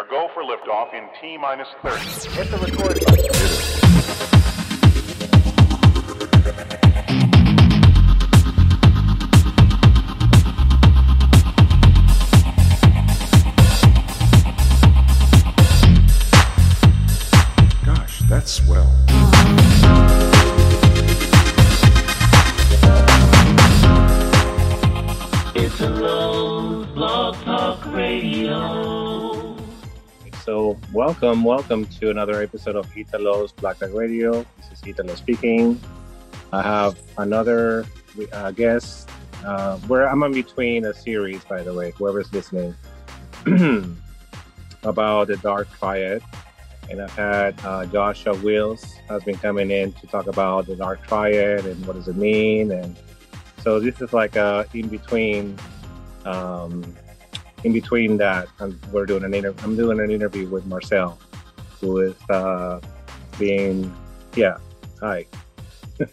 are go for liftoff in T minus 30. Hit the record button. Welcome, welcome to another episode of Italo's Black Dog Radio. This is Italo speaking. I have another uh, guest. Uh, where I'm in between a series, by the way, whoever's listening, about the Dark Triad. And I've had uh, Joshua Wills has been coming in to talk about the Dark Triad and what does it mean. And so this is like a in between um, in between that, I'm, we're doing an inter- I'm doing an interview with Marcel, who is uh, being, yeah, hi.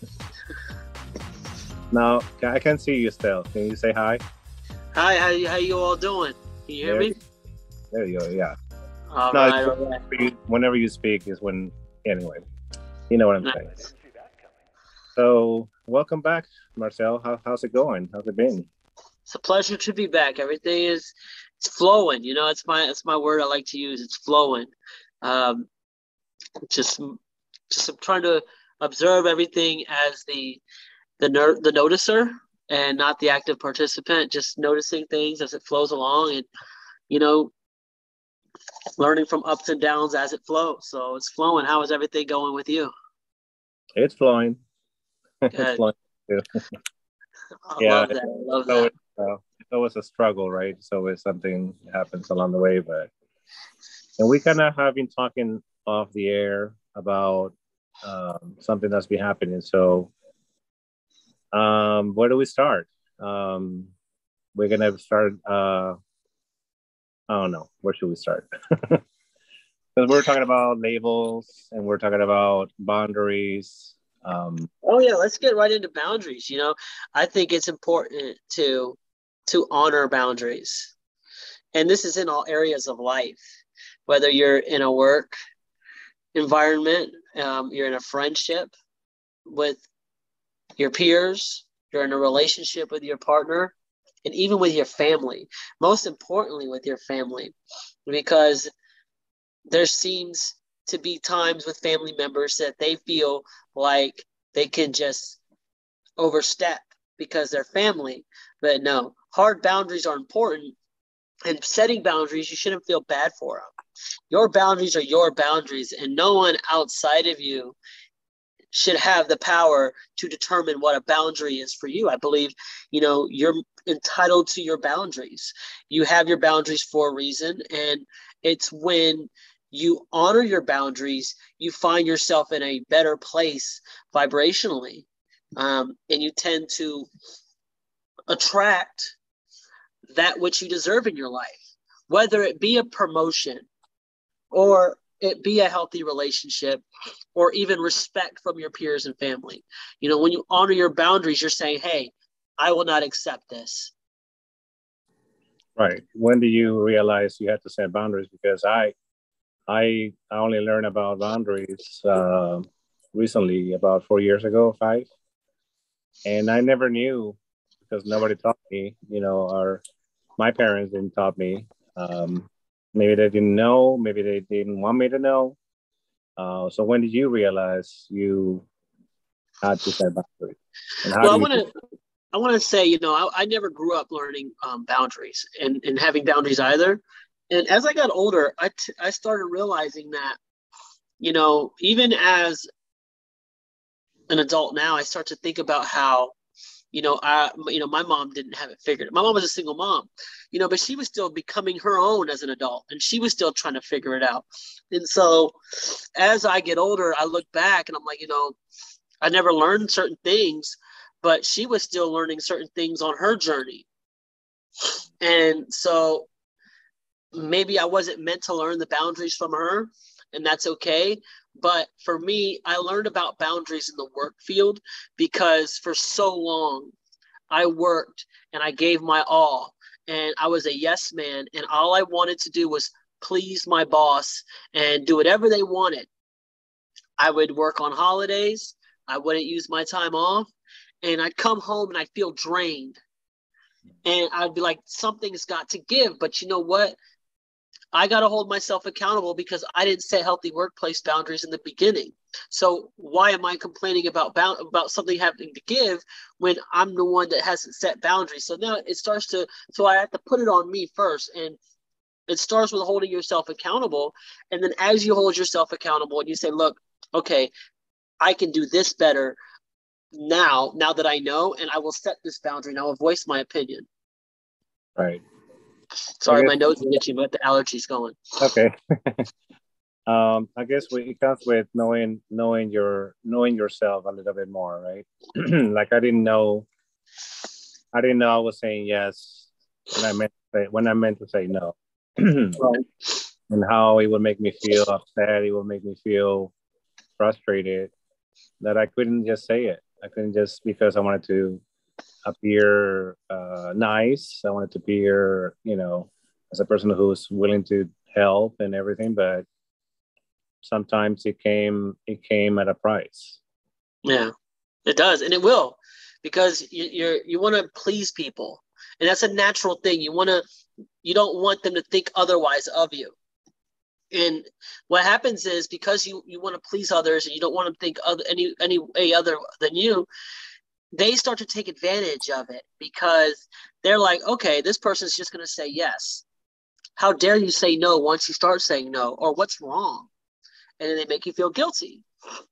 now I can see you still. Can you say hi? Hi, how you, how you all doing? Can you hear There me? There you go. Yeah. All No, right, all right. You- Whenever you speak is when. Anyway, you know what I'm saying. So welcome back, Marcel. How, how's it going? How's it been? It's a pleasure to be back. Everything is it's flowing. You know, it's my it's my word I like to use. It's flowing. Um, just just I'm trying to observe everything as the the ner- the noticer and not the active participant. Just noticing things as it flows along, and you know, learning from ups and downs as it flows. So it's flowing. How is everything going with you? It's flowing. it's flowing. I Yeah, love that. I love that. Always a struggle, right? It's always something happens along the way, but and we kind of have been talking off the air about um, something that's been happening. So, um, where do we start? Um, we're gonna start. Uh, I don't know. Where should we start? Because we're talking about labels and we're talking about boundaries. Um, Oh yeah, let's get right into boundaries. You know, I think it's important to to honor boundaries. And this is in all areas of life. Whether you're in a work environment, um, you're in a friendship with your peers, you're in a relationship with your partner, and even with your family. Most importantly, with your family, because there seems to be times with family members that they feel like they can just overstep because they're family. But no, hard boundaries are important. And setting boundaries, you shouldn't feel bad for them. Your boundaries are your boundaries, and no one outside of you should have the power to determine what a boundary is for you. I believe, you know, you're entitled to your boundaries. You have your boundaries for a reason, and it's when you honor your boundaries, you find yourself in a better place vibrationally. Um, and you tend to attract that which you deserve in your life, whether it be a promotion or it be a healthy relationship or even respect from your peers and family. You know, when you honor your boundaries, you're saying, hey, I will not accept this. Right. When do you realize you have to set boundaries? Because I, I, I only learned about boundaries uh, recently, about four years ago, five, and I never knew because nobody taught me. You know, or my parents didn't taught me. Um, maybe they didn't know. Maybe they didn't want me to know. Uh, so when did you realize you had to set boundaries? Well, I want to. I want to say, you know, I, I never grew up learning um, boundaries and, and having boundaries either. And as I got older, I, t- I started realizing that, you know, even as an adult now, I start to think about how, you know, I, you know, my mom didn't have it figured. My mom was a single mom, you know, but she was still becoming her own as an adult, and she was still trying to figure it out. And so, as I get older, I look back and I'm like, you know, I never learned certain things but she was still learning certain things on her journey. And so maybe I wasn't meant to learn the boundaries from her, and that's okay. But for me, I learned about boundaries in the work field because for so long I worked and I gave my all and I was a yes man and all I wanted to do was please my boss and do whatever they wanted. I would work on holidays. I wouldn't use my time off. And I'd come home and I'd feel drained. And I'd be like, something's got to give. But you know what? I got to hold myself accountable because I didn't set healthy workplace boundaries in the beginning. So why am I complaining about bound, about something having to give when I'm the one that hasn't set boundaries? So now it starts to so I have to put it on me first and it starts with holding yourself accountable and then as you hold yourself accountable and you say, "Look, okay, I can do this better now now that I know and I will set this boundary and I will voice my opinion." Right. Sorry, guess- my nose is itchy, but the allergy's going. Okay. um, I guess we, it comes with knowing knowing your knowing yourself a little bit more, right? like I didn't know, I didn't know I was saying yes when I meant to say, when I meant to say no, Right. and how it would make me feel upset. It would make me feel frustrated that I couldn't just say it. I couldn't just because I wanted to appear uh, nice. I wanted to appear, you know, as a person who's willing to help and everything, but sometimes it came it came at a price. Yeah, it does, and it will, because you, you're you want to please people, and that's a natural thing. You want to, you don't want them to think otherwise of you. And what happens is because you you want to please others and you don't want to think other any any way other than you, they start to take advantage of it because they're like, okay, this person's just going to say yes. How dare you say no once you start saying no, or what's wrong? And they make you feel guilty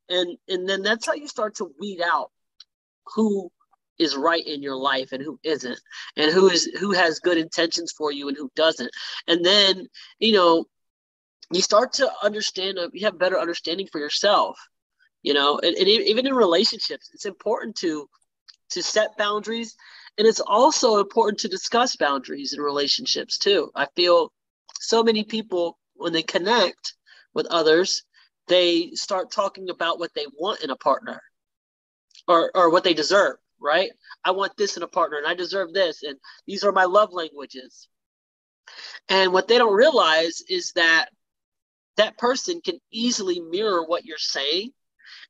and and then that's how you start to weed out who is right in your life and who isn't and who is who has good intentions for you and who doesn't and then you know you start to understand you have better understanding for yourself you know and, and even in relationships it's important to to set boundaries and it's also important to discuss boundaries in relationships too i feel so many people when they connect with others they start talking about what they want in a partner or, or what they deserve, right? I want this in a partner and I deserve this. And these are my love languages. And what they don't realize is that that person can easily mirror what you're saying.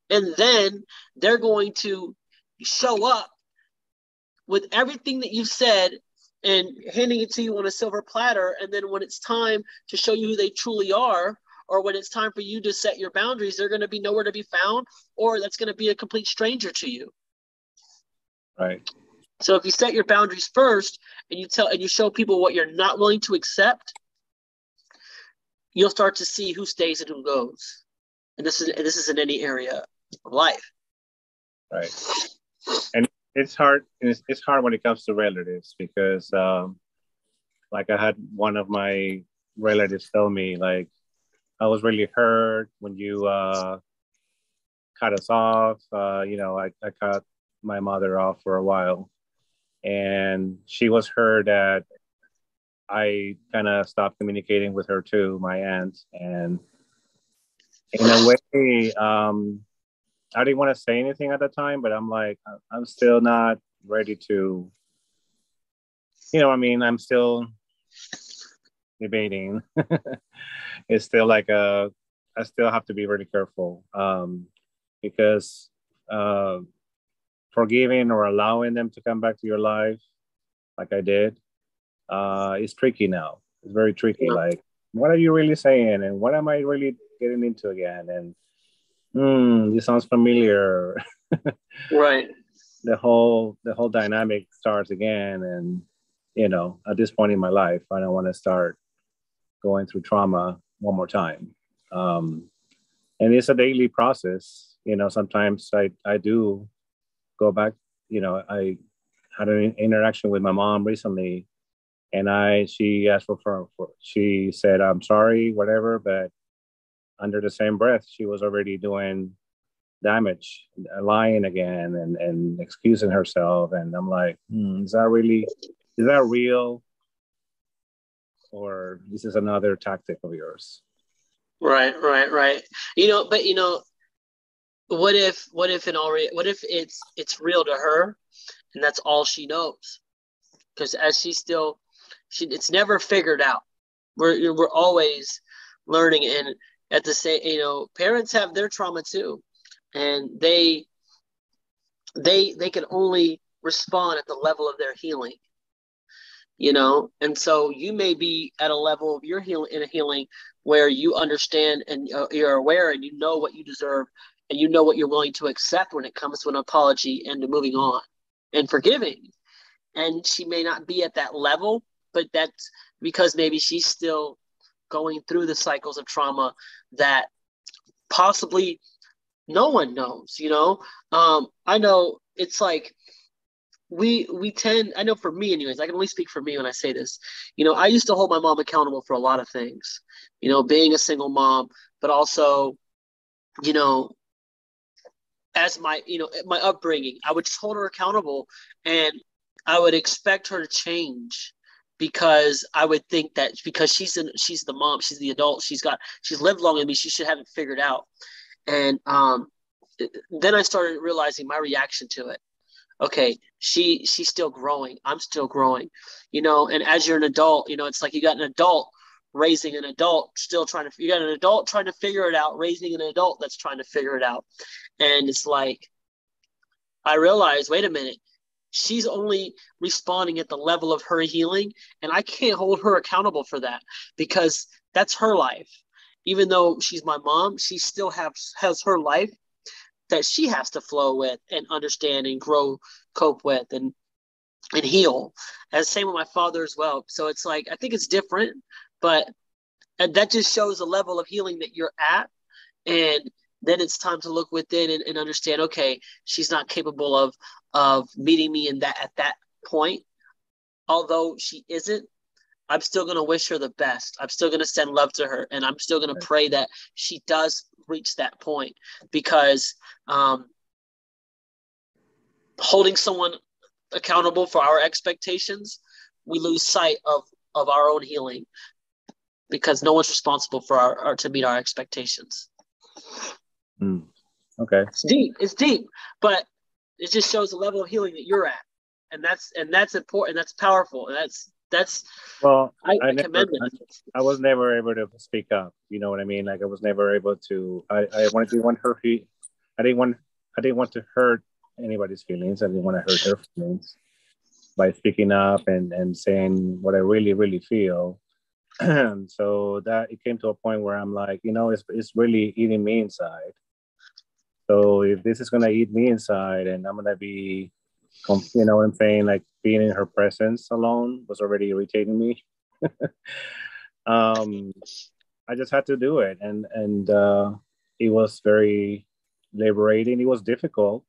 And then they're going to show up with everything that you've said and handing it to you on a silver platter. And then when it's time to show you who they truly are, or when it's time for you to set your boundaries, they're going to be nowhere to be found, or that's going to be a complete stranger to you. Right. So if you set your boundaries first and you tell and you show people what you're not willing to accept, you'll start to see who stays and who goes. And this is and this is in any area of life. Right. And it's hard. It's, it's hard when it comes to relatives because, um, like, I had one of my relatives tell me, like, I was really hurt when you uh, cut us off. Uh, you know, I, I cut my mother off for a while, and she was hurt that I kind of stopped communicating with her too, my aunt, and in a way, um, I didn't want to say anything at the time, but I'm like, I'm still not ready to, you know, I mean, I'm still debating. it's still like a, I still have to be really careful um, because uh, forgiving or allowing them to come back to your life, like I did, uh, is tricky now. It's very tricky. Like, what are you really saying, and what am I really getting into again? And hmm, this sounds familiar. Right. the whole the whole dynamic starts again, and you know, at this point in my life, I don't want to start going through trauma one more time. Um, and it's a daily process. You know, sometimes I I do go back. You know, I had an interaction with my mom recently, and I she asked for, for, for she said I'm sorry, whatever, but under the same breath, she was already doing damage, lying again, and and excusing herself. And I'm like, hmm, is that really, is that real, or this is another tactic of yours? Right, right, right. You know, but you know, what if what if in all what if it's it's real to her and that's all she knows? Because as she's still she it's never figured out. We're we're always learning, and at the same, you know, parents have their trauma too, and they they they can only respond at the level of their healing you know? And so you may be at a level of your healing in a healing where you understand and uh, you're aware and you know what you deserve and you know what you're willing to accept when it comes to an apology and to moving on and forgiving. And she may not be at that level but that's because maybe she's still going through the cycles of trauma that possibly no one knows you know? Um, i know it's like we we tend i know for me anyways i can only speak for me when i say this. You know i used to hold my mom accountable for a lot of things you know being a single mom but also you know as my you know my upbringing i would just hold her accountable and i would expect her to change because i would think that because she's in she's the mom she's the adult she's got she's lived longer than me she should have it figured out. And um then i started realizing my reaction to it. Okay she she's still growing. I'm still growing you know and as you're an adult you know it's like you got an adult raising an adult still trying to you got an adult trying to figure it out raising an adult that's trying to figure it out. And it's like i realized wait a minute she's only responding at the level of her healing and i can't hold her accountable for that because that's her life even though she's my mom she still has has her life that she has to flow with and understand and grow, cope with and and heal. As same with my father as well. So it's like I think it's different, but and that just shows the level of healing that you're at. And then it's time to look within and, and understand, okay, she's not capable of of meeting me in that at that point. Although she isn't, I'm still going to wish her the best. I'm still going to send love to her. And I'm still going to pray that she does reach that point because um, holding someone accountable for our expectations, we lose sight of, of our own healing because no one's responsible for our, our to meet our expectations. Mm. Okay. It's deep. It's deep, but it just shows the level of healing that you're at. And that's and that's important. That's powerful. And that's that's well I, I, I never, commend I, it. I was never able to speak up you know what i mean like i was never able to i i wanted to want her i didn't want i didn't want to hurt anybody's feelings i didn't want to hurt her feelings by speaking up and and saying what i really really feel And so that it came to a point where i'm like you know it's, it's really eating me inside so if this is to eat me inside and i'm to be you know what I'm saying? Like being in her presence alone was already irritating me. um, I just had to do it, and and uh, it was very liberating. It was difficult,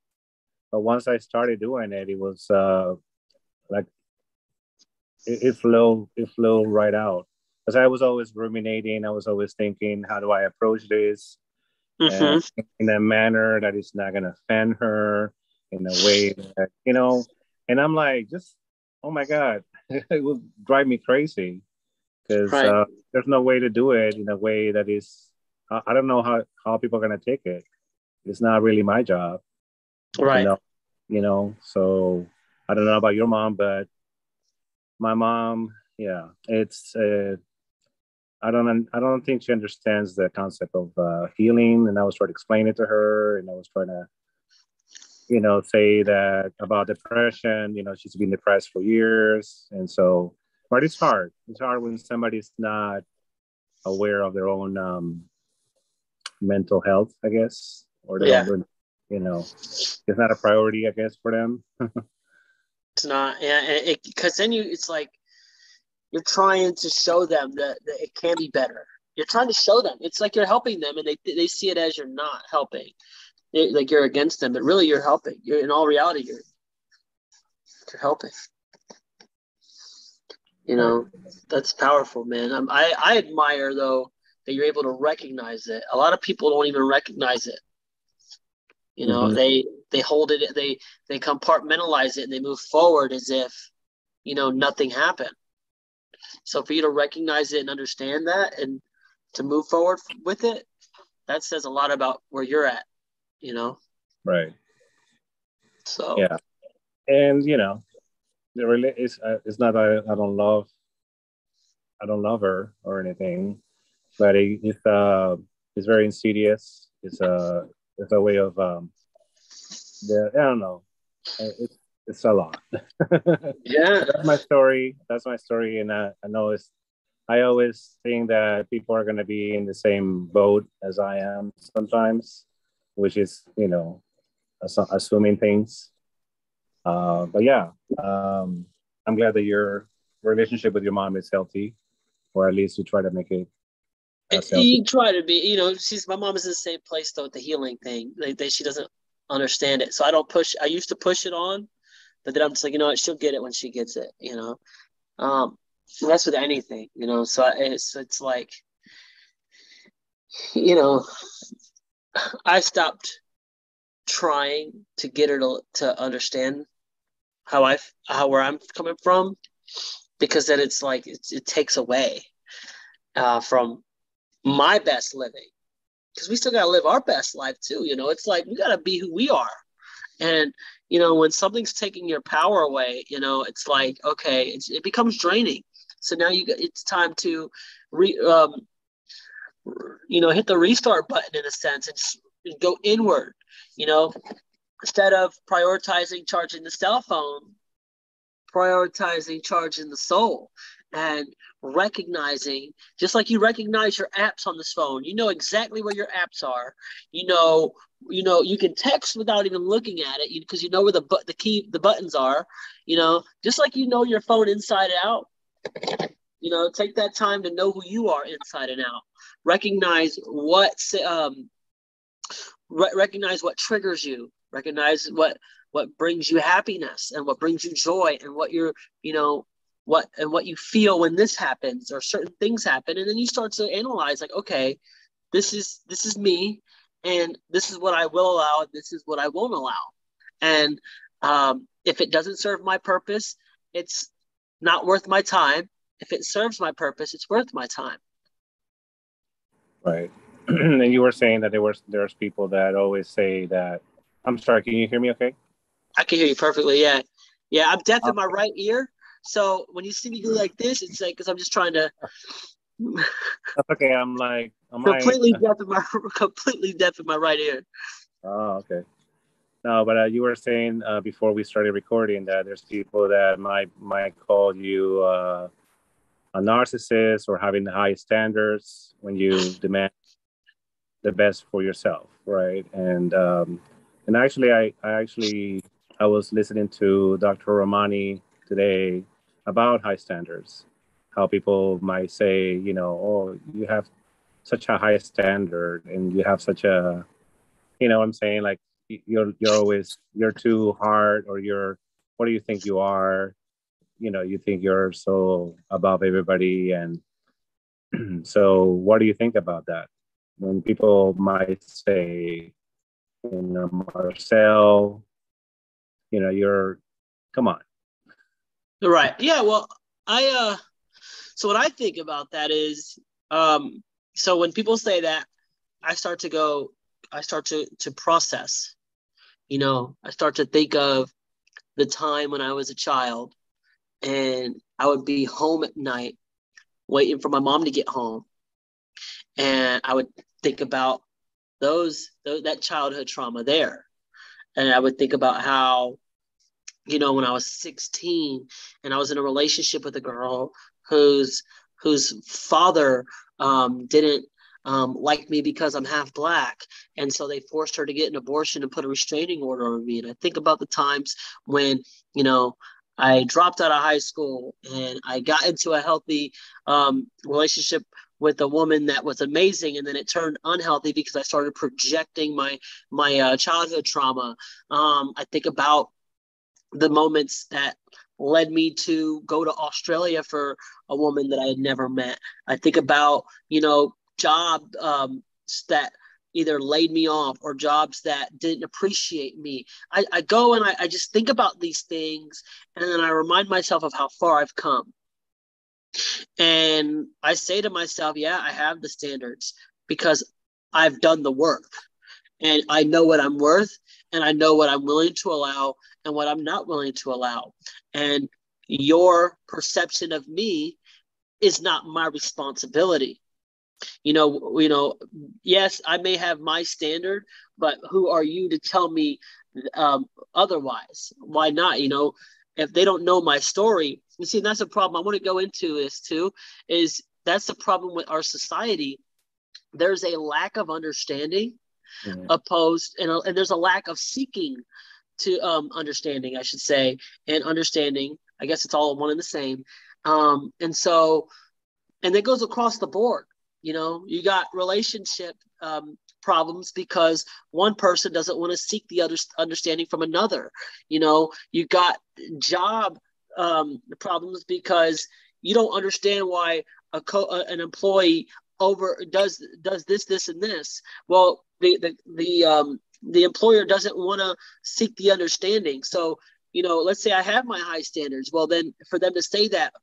but once I started doing it, it was uh, like it, it flew it flew right out. Because I was always ruminating. I was always thinking, how do I approach this? Mhm. in a manner that is not going to offend her in a way that you know and i'm like just oh my god it will drive me crazy because Right. uh, there's no way to do it in a way that is i, I don't know how, how people are going to take it it's not really my job Right. you know you know so i don't know about your mom but my mom yeah it's uh, i don't i don't think she understands the concept of uh, healing and i was trying to explain it to her and i was trying to you know say that about depression you know she's been depressed for years and so but it's hard it's hard when somebody's not aware of their own um, mental health i guess or they Yeah. don't you know it's not a priority i guess for them It's not, yeah, because then you, it's like you're trying to show them that, that it can be better. You're trying to show them. It's like you're helping them, and they they see it as you're not helping, It- like you're against them, but really you're helping. You're in all reality, you're you're helping. You know, that's powerful, man. Um, I I admire though that you're able to recognize it. A lot of people don't even recognize it. You know, Mhm. they they hold it, they they compartmentalize it, and they move forward as if, you know, nothing happened. So for you to recognize it and understand that, and to move forward with it, that says a lot about where you're at. You know, right so Yeah. and you know the rela- it's, uh, it's not that I, I don't love I don't love her or anything, but it, it's uh it's very insidious. It's a it's a way of um the I don't know. It's it's a lot. Yeah. That's my story. That's my story, and I, I know it's. I always think that people are going to be in the same boat as I am sometimes, which is you know, assu- assuming things. Uh, but yeah, um, I'm glad that your relationship with your mom is healthy, or at least you try to make it. You try to be, you know, she's my mom is in the same place though with the healing thing. Like they, she doesn't understand it, so I don't push. I used to push it on, but then I'm just like, you know what, she'll get it when she gets it, you know. Um, that's with anything, you know. So it's it's like, you know, I stopped trying to get her to to understand how I how where I'm coming from, because then it's like it, it takes away uh, from my best living because we still got to live our best life too you know it's like we got to be who we are and you know when something's taking your power away you know it's like okay it's, it becomes draining. So now you it's time to re um you know hit the restart button in a sense and and go inward you know. Instead of prioritizing charging the cell phone prioritizing charging the soul and recognizing just like you recognize your apps on this phone you know exactly where your apps are you know you know you can text without even looking at it because you know where the but the key the buttons are you know? Just like you know your phone inside out you know take that time to know who you are inside and out. Recognize what um re- recognize what triggers you. Recognize what what brings you happiness and what brings you joy and what you're you know what and what you feel when this happens or certain things happen. And then you start to analyze like okay this is this is me and this is what i will allow and this is what i won't allow and um, if it doesn't serve my purpose it's not worth my time if it serves my purpose it's worth my time Right. and you were saying that there was there's people that always say that. I'm sorry. Can you hear me? Okay. i can hear you perfectly yeah yeah i'm deaf in my right ear so when you see me do like this it's like because i'm just trying to okay. I'm like. Completely deaf in my completely deaf in my right ear Oh, okay. No, but uh, you were saying uh, before we started recording that there's people that might might call you uh, a narcissist or having high standards when you demand the best for yourself, right? And um, and actually, I, I actually I was listening to Dr. Ramani today about high standards, how people might say, you know, oh, you have such a high standard and you have such a you know i'm saying like you're you're always you're too hard or you're what do you think you are you know you think you're so above everybody and so what do you think about that when people might say you know marcel you know you're come on Right. Yeah. Well, I uh, so what I think about that is, um, so when people say that, I start to go, I start to to process. You know, I start to think of the time when I was a child, and I would be home at night, waiting for my mom to get home, and I would think about those, those that childhood trauma there, and I would think about how you know, when I was 16 and I was in a relationship with a girl whose whose father um, didn't um, like me because I'm half black, and so they forced her to get an abortion and put a restraining order on me. And I think about the times when you know I dropped out of high school and I got into a healthy um, relationship with a woman that was amazing, and then it turned unhealthy because I started projecting my my uh, childhood trauma. Um, I think about the moments that led me to go to Australia for a woman that I had never met. I think about, you know, job um, that either laid me off or jobs that didn't appreciate me. I, I go and I, I just think about these things and then I remind myself of how far I've come. And I say to myself, yeah, I have the standards because I've done the work and I know what I'm worth and I know what I'm willing to allow and what I'm not willing to allow. And your perception of me is not my responsibility. You know, you know, yes, I may have my standard, but who are you to tell me um, otherwise? Why not? You know, if they don't know my story, you see, that's a problem. I want to go into this too. Is that's the problem with our society? There's a lack of understanding, mm-hmm. opposed, and, and there's a lack of seeking to um, understanding, I should say, and understanding. I guess it's all one and the same. Um, and so, and it goes across the board. You know, you got relationship um, problems because one person doesn't want to seek the other understanding from another. You know, you got job um, problems because you don't understand why a co- an employee over does does this this and this. Well, the the the um, the employer doesn't want to seek the understanding. So you know, let's say I have my high standards. Well, then for them to say that,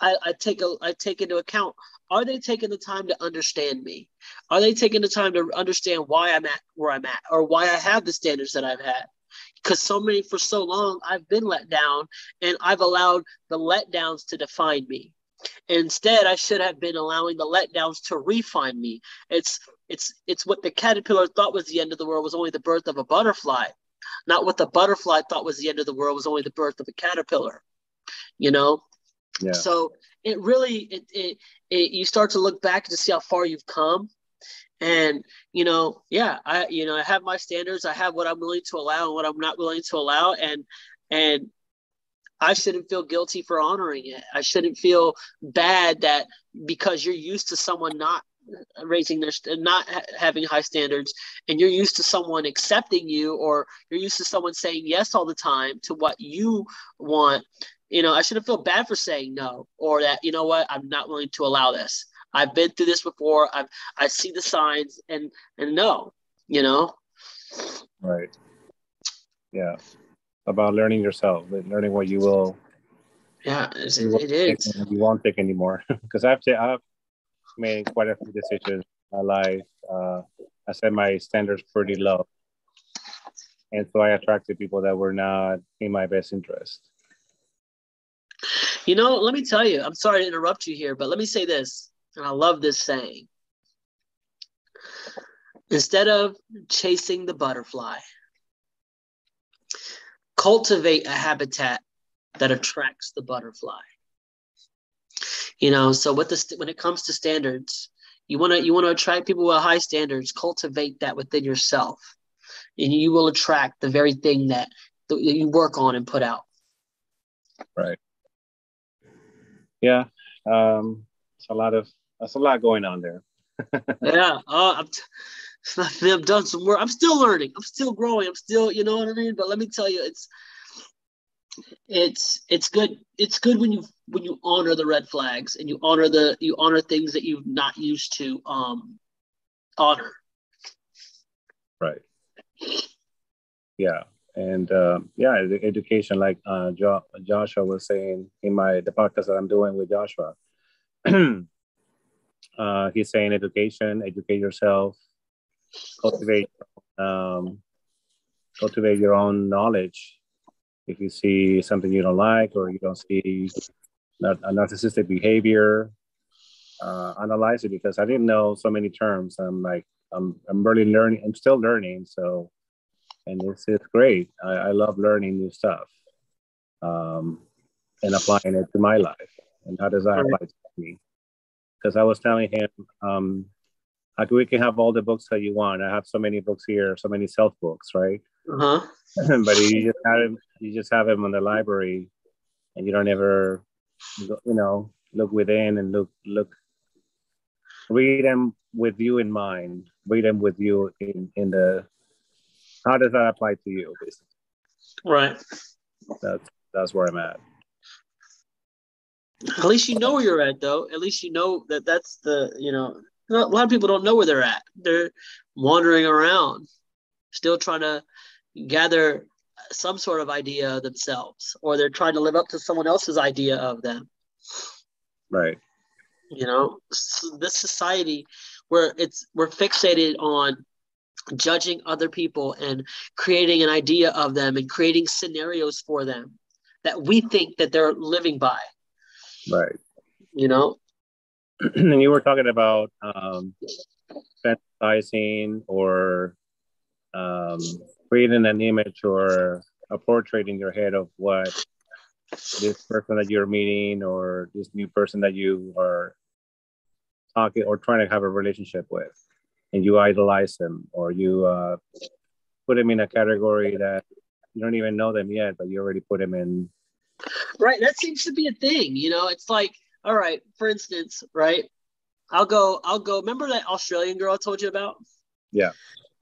I, I take a I take into account are they taking the time to understand me? Are they taking the time to understand why I'm at where I'm at or why I have the standards that I've had? Because so many for so long I've been let down and I've allowed the letdowns to define me. Instead, I should have been allowing the letdowns to refine me. It's it's it's what the caterpillar thought was the end of the world was only the birth of a butterfly, not what the butterfly thought was the end of the world was only the birth of a caterpillar. You know, yeah. So it really it, it it you start to look back to see how far you've come and you know yeah i you know i have my standards i have what i'm willing to allow and what i'm not willing to allow and and i shouldn't feel guilty for honoring it i shouldn't feel bad that because you're used to someone not raising their not having high standards and you're used to someone accepting you or you're used to someone saying yes all the time to what you want you know, I shouldn't feel bad for saying no or that, you know what, I'm not willing to allow this. I've been through this before. I've, I see the signs and, and no, you know? Right. Yeah. About learning yourself, and learning what you will. Yeah, it, it is. You won't take anymore. Because I've, t- I've made quite a few decisions in my life. Uh, I set my standards pretty low. And so I attracted people that were not in my best interest. You know, let me tell you, I'm sorry to interrupt you here, but let me say this, and I love this saying. Instead of chasing the butterfly, cultivate a habitat that attracts the butterfly. You know, so with the when it comes to standards, you want to you want to attract people with high standards. Cultivate that within yourself, and you will attract the very thing that, that you work on and put out. Right yeah, um, it's a lot of that's a lot going on there. yeah, uh, t- I've done some work. I'm still learning. I'm still growing. I'm still, you know what I mean. But let me tell you, it's it's it's good. It's good when you when you honor the red flags and you honor the you honor things that you've not used to um honor. Right. Yeah and uh, yeah, education, like uh, jo- Joshua was saying in my the podcast that I'm doing with Joshua. uh, he's saying education, educate yourself, cultivate, um, cultivate your own knowledge. If you see something you don't like or you don't see a narcissistic behavior, uh, analyze it because I didn't know so many terms. I'm like, I'm, I'm really learning. I'm still learning. So and it's it's great. I, I love learning new stuff um, and applying it to my life. And how does that apply to me? Because I was telling him, um, like we can have all the books that you want. I have so many books here, so many self books, right? Uh-huh. but you just have them, you just have them in the library, and you don't ever, you know, look within and look look. Read them with you in mind. Read them with you in in the how does that apply to you basically right that's that's where i'm at at least you know where you're at though at least you know that that's the you know a lot of people don't know where they're at. They're wandering around still trying to gather some sort of idea of themselves or they're trying to live up to someone else's idea of them. Right. You know this society where it's we're fixated on judging other people and creating an idea of them and creating scenarios for them that we think that they're living by. Right. You know and you were talking about um, fantasizing or um, creating an image or a portrait in your head of what this person that you're meeting or this new person that you are talking or trying to have a relationship with and you idolize them or you uh, put them in a category that you don't even know them yet but you already put them in right that seems to be a thing you know? It's like all right for instance right? I'll go i'll go remember that australian girl i told you about? Yeah.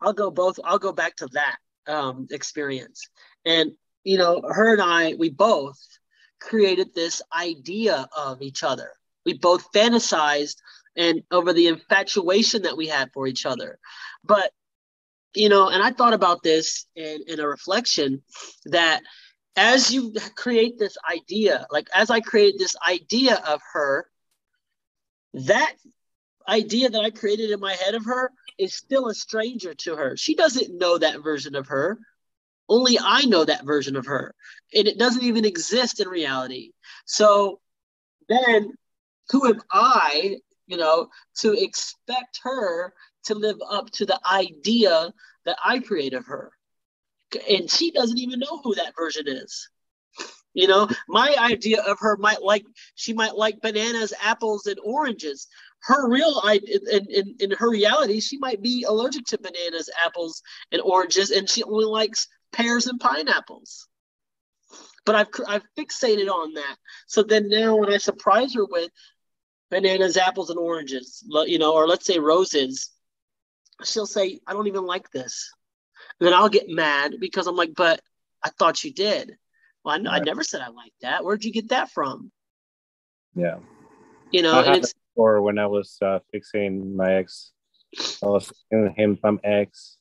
I'll go both i'll go back to that um, experience. And you know her and i we both created this idea of each other. We both fantasized and over the infatuation that we had for each other. But you know and i thought about this in, in a reflection that as you create this idea, like as I created this idea of her, that idea that I created in my head of her is still a stranger to her. She doesn't know that version of her. Only I know that version of her. And it doesn't even exist in reality. So then who am I, you know, to expect her to live up to the idea that I create of her? And she doesn't even know who that version is. You know, my idea of her might like she might like bananas, apples, and oranges. Her real in, in, in her reality, she might be allergic to bananas, apples, and oranges, and she only likes pears and pineapples. But I've I've fixated on that. So then now when I surprise her with bananas, apples, and oranges, you know, or let's say roses, she'll say, "I don't even like this." And then I'll get mad because I'm like, but I thought you did. Well, I, right. I never said I like that. Where'd you get that from? Yeah. You know, it's or when I was uh, fixing my ex, I was fixing him from X,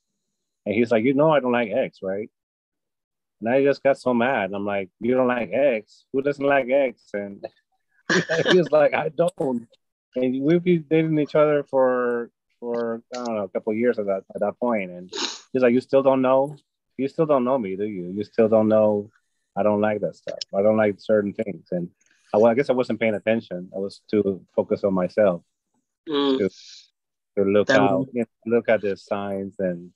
and he's like, you know, I don't like X, right? And I just got so mad. I'm like, you don't like X? Who doesn't like X? And he was like, I don't. And we've been dating each other for for I don't know a couple years at that at that point, and He's like, you still don't know? You still don't know me, do you? You still don't know I don't like that stuff. I don't like certain things. And I, well, I guess I wasn't paying attention. I was too focused on myself mm. to, to look that out, you know, look at the signs and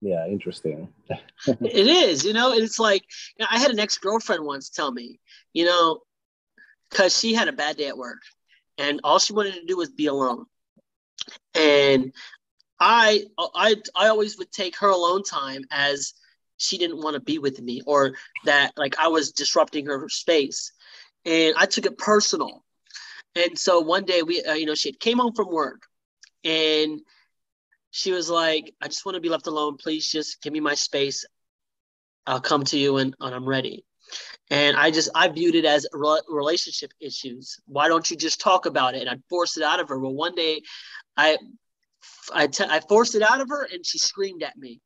yeah, interesting. it is, you know, it's like you know, I had an ex-girlfriend once tell me, you know, because she had a bad day at work and all she wanted to do was be alone. And I I I always would take her alone time as she didn't want to be with me or that like I was disrupting her space, and I took it personal. And so one day we uh, you know she came home from work, and she was like, "I just want to be left alone. Please just give me my space. I'll come to you when, when I'm ready." And I just I viewed it as relationship issues. Why don't you just talk about it? And I'd force it out of her. Well, one day I I, t- I forced it out of her and she screamed at me.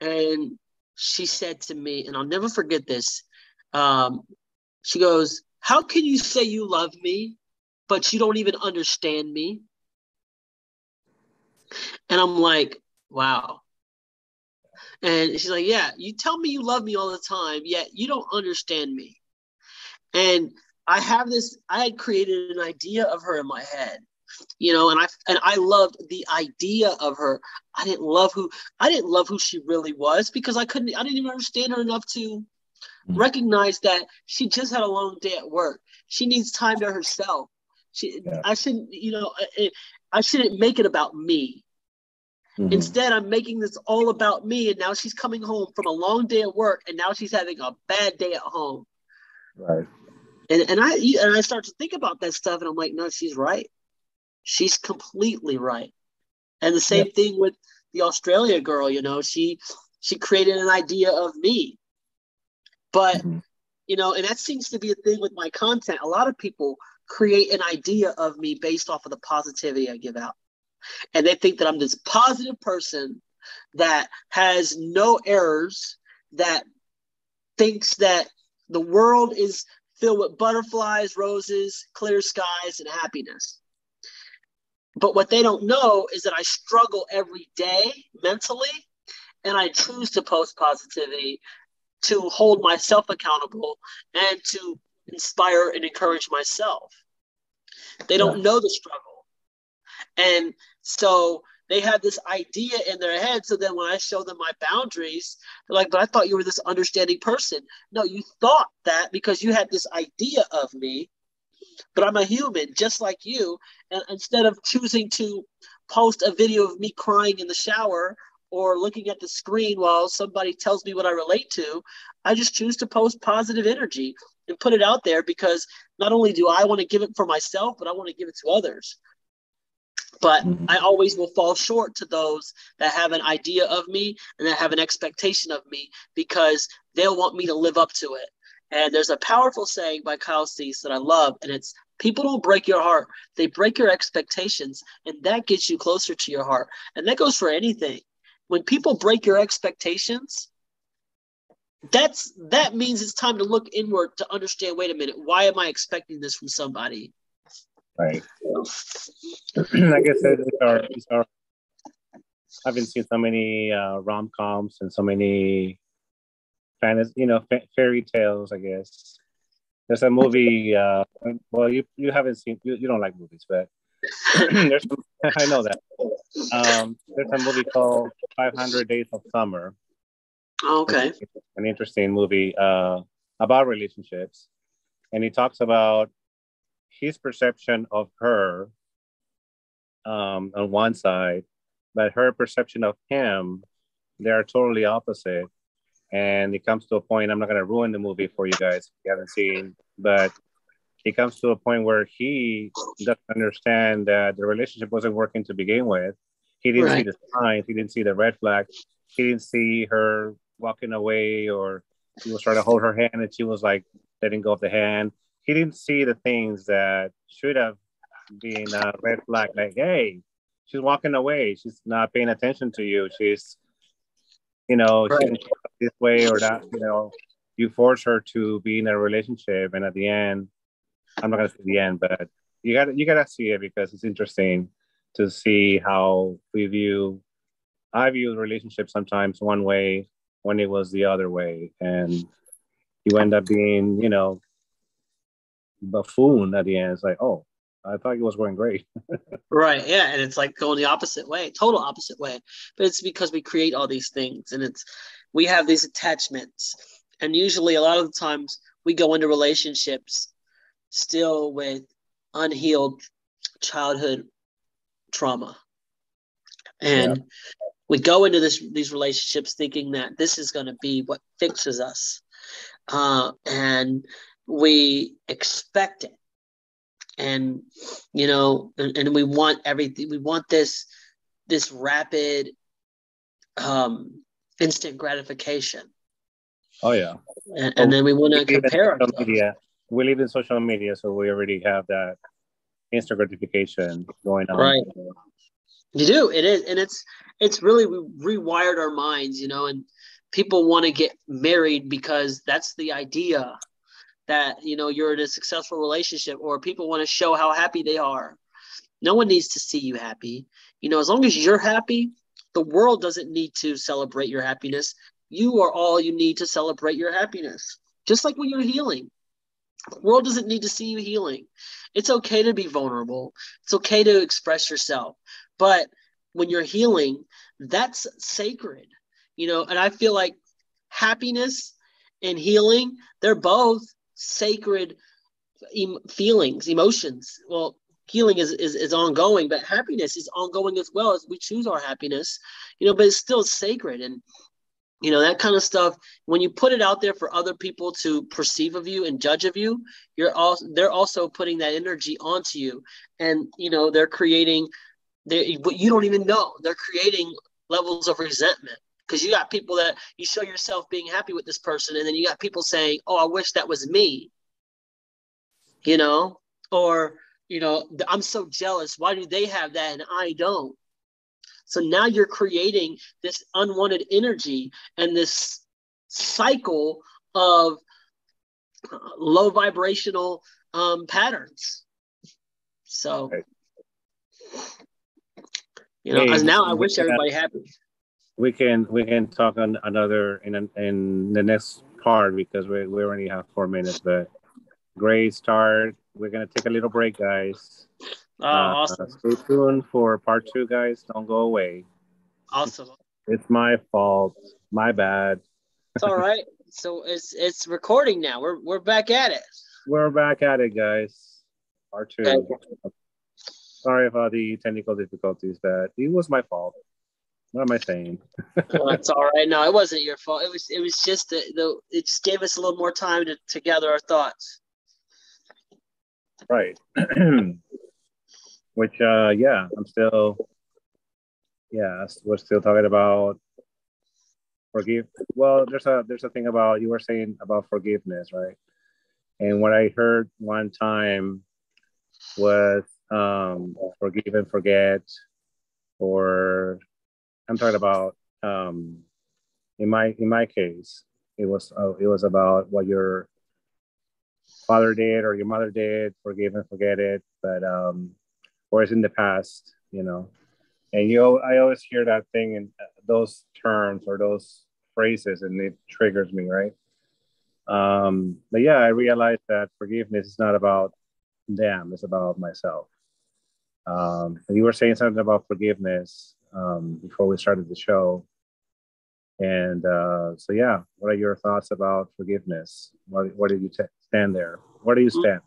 And she said to me, and I'll never forget this. Um, she goes, How can you say you love me, but you don't even understand me? And I'm like, Wow. And she's like, Yeah, you tell me you love me all the time, yet you don't understand me. And I have this, I had created an idea of her in my head you know and i and i loved the idea of her. I didn't love who i didn't love who she really was because i couldn't i didn't even understand her enough to mm-hmm. recognize that she just had a long day at work. She needs time to herself. She yeah. i shouldn't you know I, I shouldn't make it about me. Mm-hmm. instead i'm making this all about me and now she's coming home from a long day at work and now she's having a bad day at home. Right. And, and i and i start to think about that stuff and i'm like no she's right she's completely right. And the same thing with the Australia girl, you know, she she created an idea of me. But mm-hmm. you know, and that seems to be a thing with my content. A lot of people create an idea of me based off of the positivity I give out. And they think that I'm this positive person that has no errors, that thinks that the world is filled with butterflies, roses, clear skies, and happiness. But what they don't know is that I struggle every day mentally, and I choose to post positivity to hold myself accountable and to inspire and encourage myself. They don't know the struggle. And so they have this idea in their head. So then when I show them my boundaries, they're like, but I thought you were this understanding person. No, you thought that because you had this idea of me, but I'm a human just like you. And instead of choosing to post a video of me crying in the shower or looking at the screen while somebody tells me what I relate to, I just choose to post positive energy and put it out there because not only do I want to give it for myself, but I want to give it to others. But mm-hmm. I always will fall short to those that have an idea of me and that have an expectation of me because they'll want me to live up to it. And there's a powerful saying by Kyle Cease that I love, and it's people don't break your heart, they break your expectations, and that gets you closer to your heart. And that goes for anything. When people break your expectations, that's that means it's time to look inward to understand wait a minute why am i expecting this from somebody Right. I said, these are, these are, I haven't seen so many uh, rom coms and so many fantasy, you know, fa- fairy tales, I guess. There's a movie, uh, well, you, you haven't seen, you, you don't like movies, but there's some, I know that. Um, there's a movie called 500 Days of Summer. okay. An interesting movie uh, about relationships. And he talks about his perception of her um, on one side, but her perception of him, they are totally opposite. And it comes to a point, I'm not going to ruin the movie for you guys if you haven't seen, but it comes to a point where he doesn't understand that the relationship wasn't working to begin with. He didn't right. see the signs, he didn't see the red flag, he didn't see her walking away or he was trying to hold her hand and she was like letting go of the hand he didn't see the things that should have been a red flag. Like, hey, she's walking away. She's not paying attention to you. She's, you know, right. this way or that. You know, you force her to be in a relationship, and at the end, I'm not gonna say the end, but you got to you gotta see it because it's interesting to see how we view. I view relationships sometimes one way when it was the other way, and you end up being, you know, buffoon at the end. It's like, oh, I thought it was going great. right. Yeah. And it's like going the opposite way, total opposite way. But it's because we create all these things and it's, we have these attachments. And usually, a lot of the times, we go into relationships still with unhealed childhood trauma. And yeah. we go into this these relationships thinking that this is going to be what fixes us. Uh, and we expect it and you know and, and, we want everything we want this this rapid um instant gratification. Oh yeah. And, and then we want to compare on media. We live in social media so we already have that instant gratification going on. Right. You do. It is and it's it's really we rewired our minds you know and people want to get married because that's the idea that you know you're in a successful relationship or people want to show how happy they are. No one needs to see you happy. You know as long as you're happy the world doesn't need to celebrate your happiness. You are all you need to celebrate your happiness just like when you're healing. The world doesn't need to see you healing. It's okay to be vulnerable. It's okay to express yourself. But when you're healing that's sacred. You know and i feel like happiness and healing they're both sacred em- feelings, emotions. Well, healing is, is is ongoing, but happiness is ongoing as well as we choose our happiness, you know, but it's still sacred. And you know, that kind of stuff, when you put it out there for other people to perceive of you and judge of you, you're also they're also putting that energy onto you. And you know, they're creating they what you don't even know. They're creating levels of resentment because you got people that you show yourself being happy with this person and then you got people saying oh i wish that was me you know? Or you know i'm so jealous. Why do they have that and i don't? So now you're creating this unwanted energy and this cycle of low vibrational um, patterns. So you know because now i wish everybody happy we can we can talk on another in in the next part because we, we only have four minutes but great start we're gonna take a little break guys Oh, uh, awesome. Stay tuned for part two, guys. Don't go away. Awesome. It's my fault. My bad. It's all right. So it's it's recording now. We're we're back at it. We're back at it, guys. Part two. Okay. Sorry about the technical difficulties, but it was my fault. What am I saying? Well, it's all right. No, it wasn't your fault. It was it was just the, the it just gave us a little more time to, to gather our thoughts. Right. Which, uh, yeah, I'm still, yeah, we're still talking about forgive. Well, there's a there's a thing about you were saying about forgiveness, right? And what I heard one time was um, forgive and forget, or I'm talking about um, in my in my case, it was uh, it was about what your father did or your mother did, forgive and forget it. But um, or it's in the past, you know. And you, I always hear that thing and those terms or those phrases, and it triggers me, right? Um, but yeah, I realized that forgiveness is not about them; it's about myself. Um, you were saying something about forgiveness um, before we started the show, and uh, so yeah, what are your thoughts about forgiveness? What, what did you t- stand there? Where do you stand?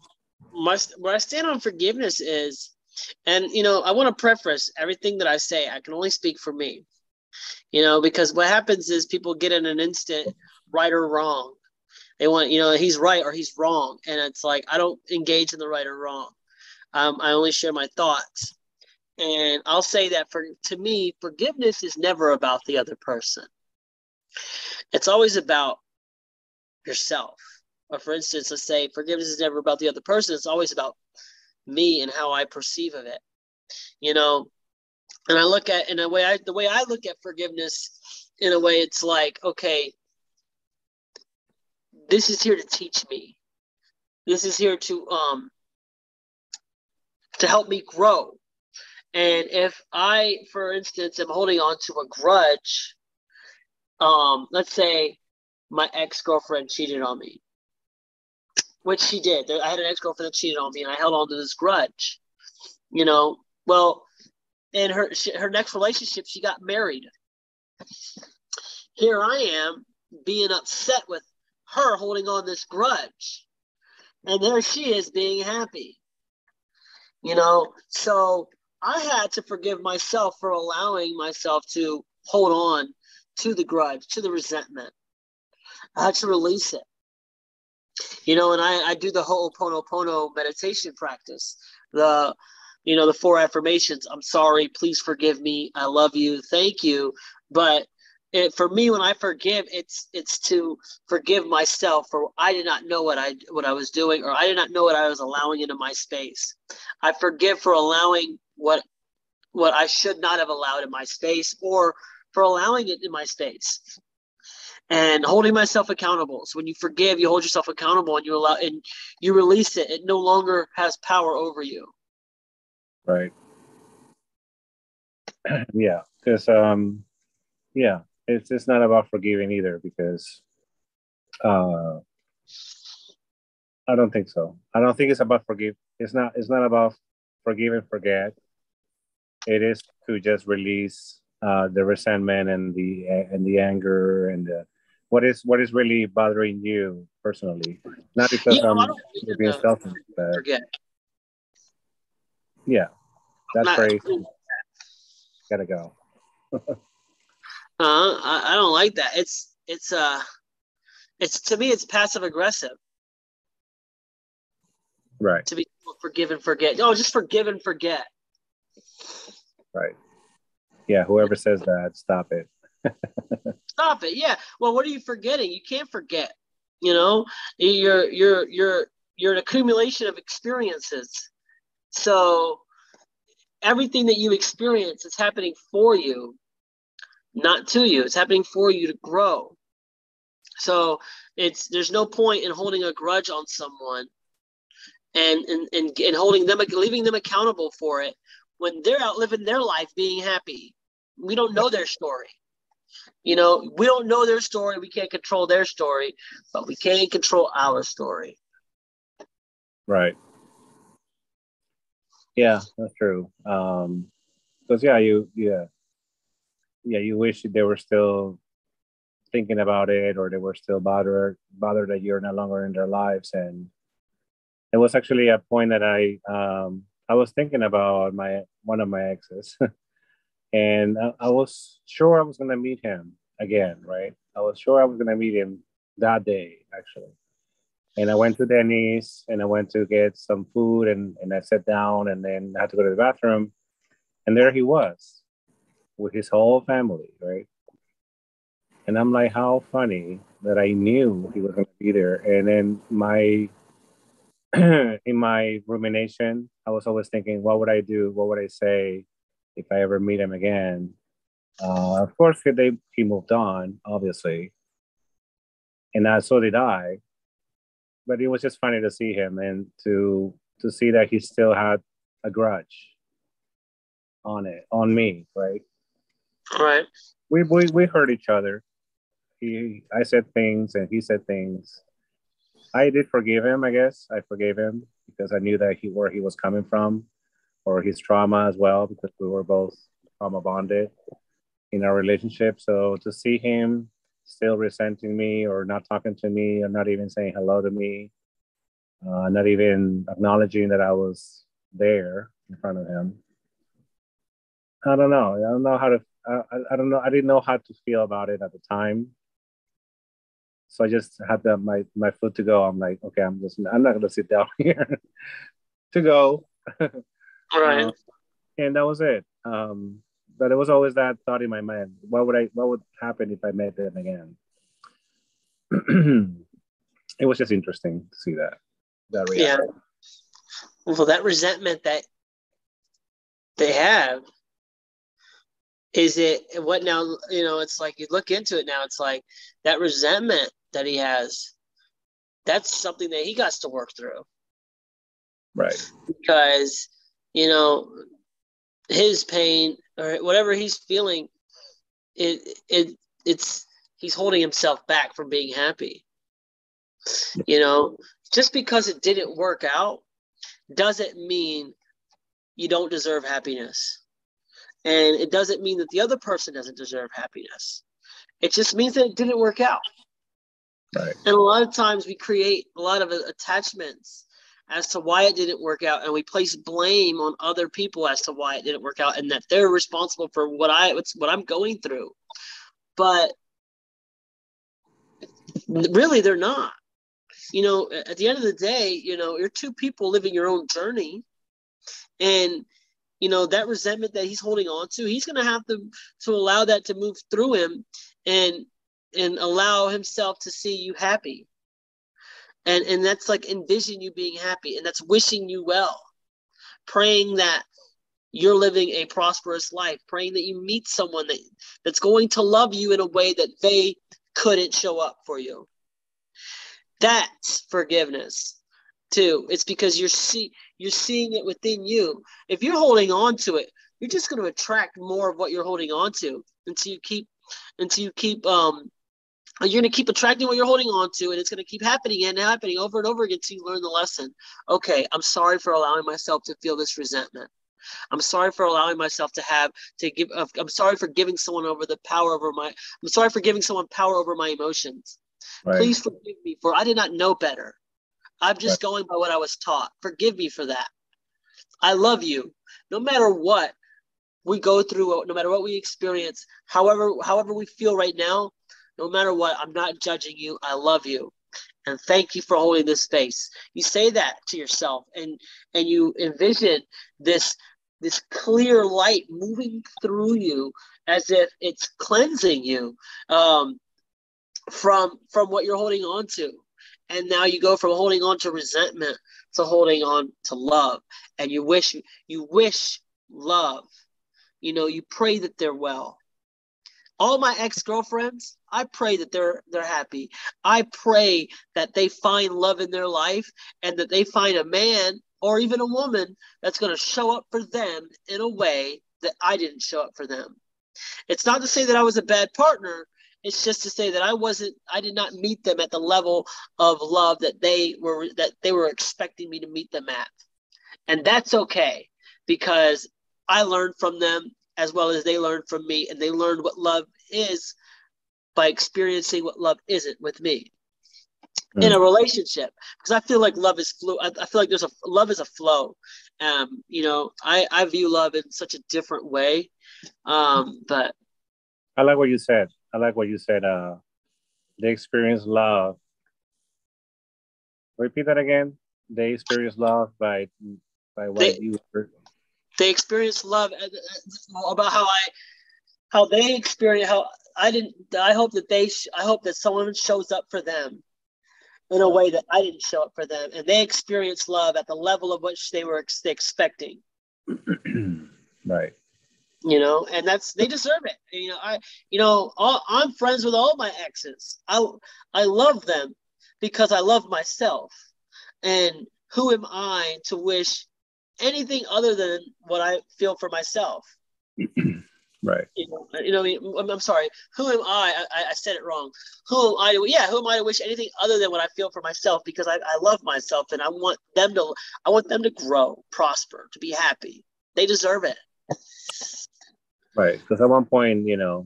My where I stand on forgiveness is, and you know, I want to preface everything that I say. I can only speak for me. You know, because what happens is people get in an instant right or wrong. They want, you know, he's right or he's wrong, and it's like I don't engage in the right or wrong. Um, I only share my thoughts. And I'll say that for to me, forgiveness is never about the other person. It's always about yourself. Or for instance, let's say forgiveness is never about the other person. It's always about me and how I perceive of it. You know, and I look at in a way I the way I look at forgiveness in a way it's like, okay, this is here to teach me. This is here to um to help me grow. And if I, for instance, am holding on to a grudge, um, let's say my ex girlfriend cheated on me, which she did. I had an ex girlfriend that cheated on me, and I held on to this grudge. You know, well, in her she, her next relationship, she got married. Here I am being upset with her holding on this grudge, and there she is being happy. You know, so I had to forgive myself for allowing myself to hold on to the grudge, to the resentment. I had to release it. You know, and I, I do the Ho'oponopono meditation practice. The, you know, the four affirmations. I'm sorry, please forgive me, I love you, thank you. But it, for me, when I forgive, it's it's to forgive myself for I did not know what I what I was doing, or I did not know what I was allowing into my space. I forgive for allowing what what I should not have allowed in my space, or for allowing it in my space and holding myself accountable. So when you forgive, you hold yourself accountable and you allow and you release it. It no longer has power over you. Right. yeah, because um, yeah, it's it's not about forgiving either because uh, I don't think so. I don't think it's about forgive. It's not. It's not about forgive and forget. It is to just release uh, the resentment and the and the anger and the what is what is really bothering you personally not because Yeah, I i'm don't think you're being selfish but Forget. yeah that's Not- very gotta go Uh, I, I don't like that. It's it's uh it's to me it's passive aggressive right to be forgive and forget. No, just forgive and forget. Right yeah whoever says that stop it Stop it. Yeah. Well, what are you forgetting? You can't forget. You know, you're you're you're you're an accumulation of experiences. So everything that you experience is happening for you, not to you. It's happening for you to grow. So it's there's no point in holding a grudge on someone and and and, and holding them leaving them accountable for it when they're out living their life being happy. We don't know their story. You know, we don't know their story. We can't control their story, but we can control our story. right Yeah, that's true. Um, because yeah, you yeah, yeah, you wish they were still thinking about it or they were still bothered bothered that you're no longer in their lives and it was actually a point that i um i was thinking about my one of my exes. And I, I, was sure i was going to meet him again right? I was sure i was going to meet him that day actually. And i went to denny's and i went to get some food and, and i sat down and then i had to go to the bathroom. And there he was with his whole family right? And I'm like, how funny that I knew he was going to be there. And then my, in my rumination, I was always thinking, what would I do? What would I say if I ever meet him again? Uh, of course, they, he moved on, obviously. And uh, so did I. But it was just funny to see him and to to see that he still had a grudge on it, on me, right? Right. We, we, we hurt each other he I said things and he said things. I did forgive him, I guess. I forgave him because I knew that he where he was coming from or his trauma as well, because we were both trauma bonded in our relationship. So to see him still resenting me or not talking to me or not even saying hello to me, uh, not even acknowledging that I was there in front of him. I don't know. I don't know how to. I, I don't know. I didn't know how to feel about it at the time so I just had the, my my foot to go. I'm like, okay, I'm just I'm not gonna sit down here to go. right. Uh, and that was it. Um, but it was always that thought in my mind: what would I? What would happen if I met them again? it was just interesting to see that. That reality. Yeah. Well, that resentment that they have is it what now you know it's like you look into it now it's like that resentment that he has, that's something that he got to work through. Right. Because, you know, his pain or whatever he's feeling, it it it's he's holding himself back from being happy. You know, just because it didn't work out doesn't mean you don't deserve happiness. And it doesn't mean that the other person doesn't deserve happiness. It just means that it didn't work out. Right. And a lot of times we create a lot of attachments as to why it didn't work out and we place blame on other people as to why it didn't work out and that they're responsible for what I what I'm going through. But really they're not. You know, at the end of the day, you know, you're two people living your own journey and you know that resentment that he's holding on to he's going to have to to allow that to move through him and and allow himself to see you happy. And and that's like envision you being happy and that's wishing you well. Praying that you're living a prosperous life, praying that you meet someone that, that's going to love you in a way that they couldn't show up for you. That's forgiveness too. It's because you're see you're seeing it within you. If you're holding on to it, you're just going to attract more of what you're holding on to until you keep until you keep um you're going to keep attracting what you're holding on to and it's going to keep happening and happening over and over again until you learn the lesson. Okay i'm sorry for allowing myself to feel this resentment. I'm sorry for allowing myself to have to give i'm sorry for giving someone over the power over my i'm sorry for giving someone power over my emotions. Right. please forgive me for i did not know better. I'm just right. going by what i was taught. Forgive me for that. I love you. No matter what we go through no matter what we experience however however we feel right now no matter what, I'm not judging you. I love you. And thank you for holding this space. You say that to yourself and and you envision this this clear light moving through you as if it's cleansing you um, from from what you're holding on to and now you go from holding on to resentment to holding on to love and you wish you wish love you know you pray that they're well all my ex-girlfriends i pray that they're they're happy. I pray that they find love in their life and that they find a man or even a woman that's going to show up for them in a way that i didn't show up for them. It's not to say that i was a bad partner. It's just to say that i wasn't i did not meet them at the level of love that they were that they were expecting me to meet them at. And that's okay because I learned from them as well as they learned from me, and they learned what love is by experiencing what love isn't with me mm. in a relationship. Because I feel like love is flow. I, I, feel like there's a love is a flow. Um, you know, I I view love in such a different way. Um, but I like what you said. I like what you said. Uh, they experience love. Repeat that again. They experience love by by what they, you. They experience love uh, uh, about how I, how they experience how I didn't. I hope that they. I hope that someone shows up for them, in a way that I didn't show up for them, and they experience love at the level of which they were ex- expecting. right you know and that's they deserve it you know i you know all, i'm friends with all my exes i i love them because i love myself and who am i to wish anything other than what i feel for myself. Right. You know, you know I'm, I'm sorry. Who am I? I i said it wrong. Who am i to, yeah who am i to wish anything other than what i feel for myself because I, I love myself and i want them to i want them to grow prosper to be happy. They deserve it. Right. Because at one point, you know,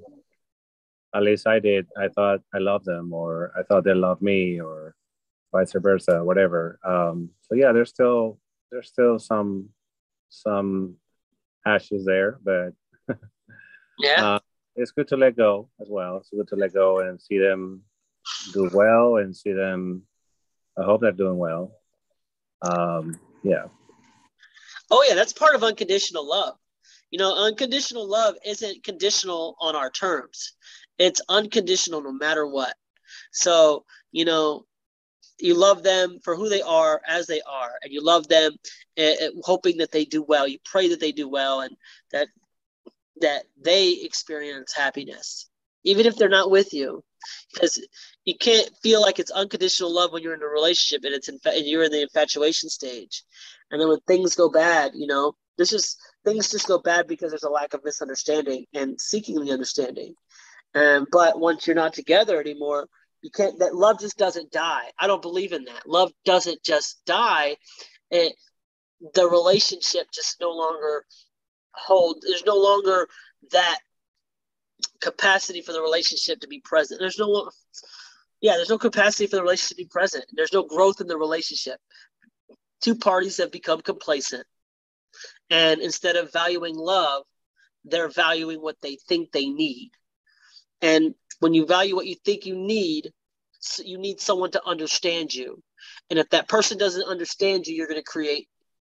at least I did, I thought I loved them or I thought they loved me or vice versa, whatever. Um, so yeah, there's still there's still some some ashes there, but yeah. Uh, it's good to let go as well. It's good to let go and see them do well and see them I hope they're doing well. Um, yeah. Oh yeah, that's part of unconditional love. You know, unconditional love isn't conditional on our terms. It's unconditional no matter what. So, you know, you love them for who they are as they are and you love them uh, hoping that they do well. You pray that they do well and that that they experience happiness even if they're not with you. Because you can't feel like it's unconditional love when you're in a relationship and it's in, and you're in the infatuation stage. And then when things go bad you know this is things just go bad because there's a lack of misunderstanding and seeking the understanding. And but once you're not together anymore, you can't. That love just doesn't die. I don't believe in that. Love doesn't just die. It the relationship just no longer hold. There's no longer that capacity for the relationship to be present. There's no yeah, there's no capacity for the relationship to be present. There's no growth in the relationship. Two parties have become complacent and instead of valuing love, they're valuing what they think they need. And when you value what you think you need, you need someone to understand you. And if that person doesn't understand you, you're going to create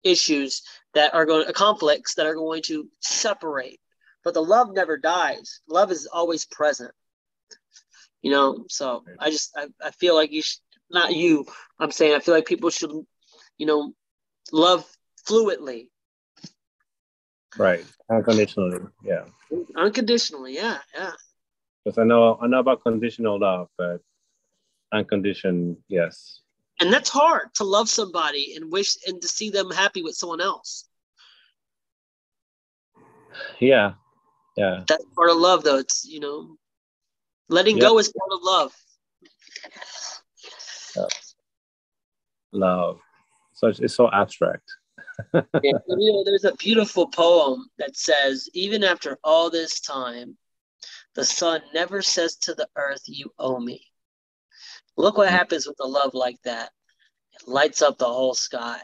issues that are going to conflicts that are going to separate. But the love never dies. Love is always present. You know, so I just I, I feel like you should not you. I'm saying I feel like people should, you know, love fluidly Right. Unconditionally. Yeah. Unconditionally. Yeah. Yeah. Because I know I know about conditional love, but unconditioned, yes. And that's hard to love somebody and wish and to see them happy with someone else. Yeah. Yeah. That's part of love though. It's you know letting yep. go is part of love. Love. So it's so abstract yeah, you know, there's a beautiful poem that says, even after all this time, the sun never says to the earth, You owe me. Look what happens with a love like that. It lights up the whole sky.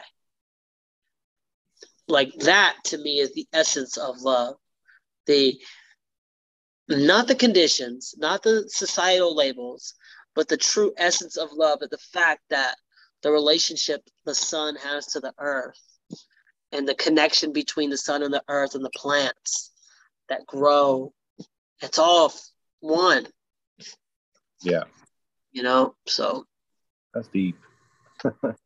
Like that to me is the essence of love. The not the conditions, not the societal labels, but the true essence of love, and the fact that the relationship the sun has to the earth and the connection between the sun and the earth and the plants that grow. It's all one. Yeah. You know, so that's deep. that's,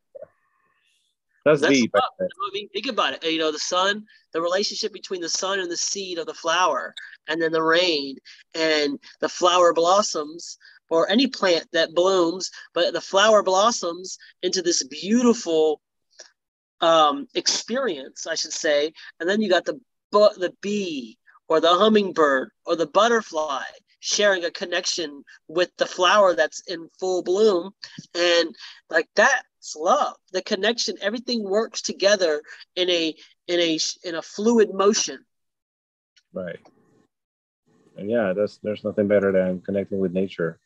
that's, deep. I mean, think about it. You know, the sun, the relationship between the sun and the seed of the flower, and then the rain, and the flower blossoms, or any plant that blooms, but the flower blossoms into this beautiful um, experience, I should say. And then you got the bu- the bee or the hummingbird or the butterfly sharing a connection with the flower that's in full bloom. And like that's love. The connection everything works together in a in a in a fluid motion. Right. And yeah that's there's nothing better than connecting with nature.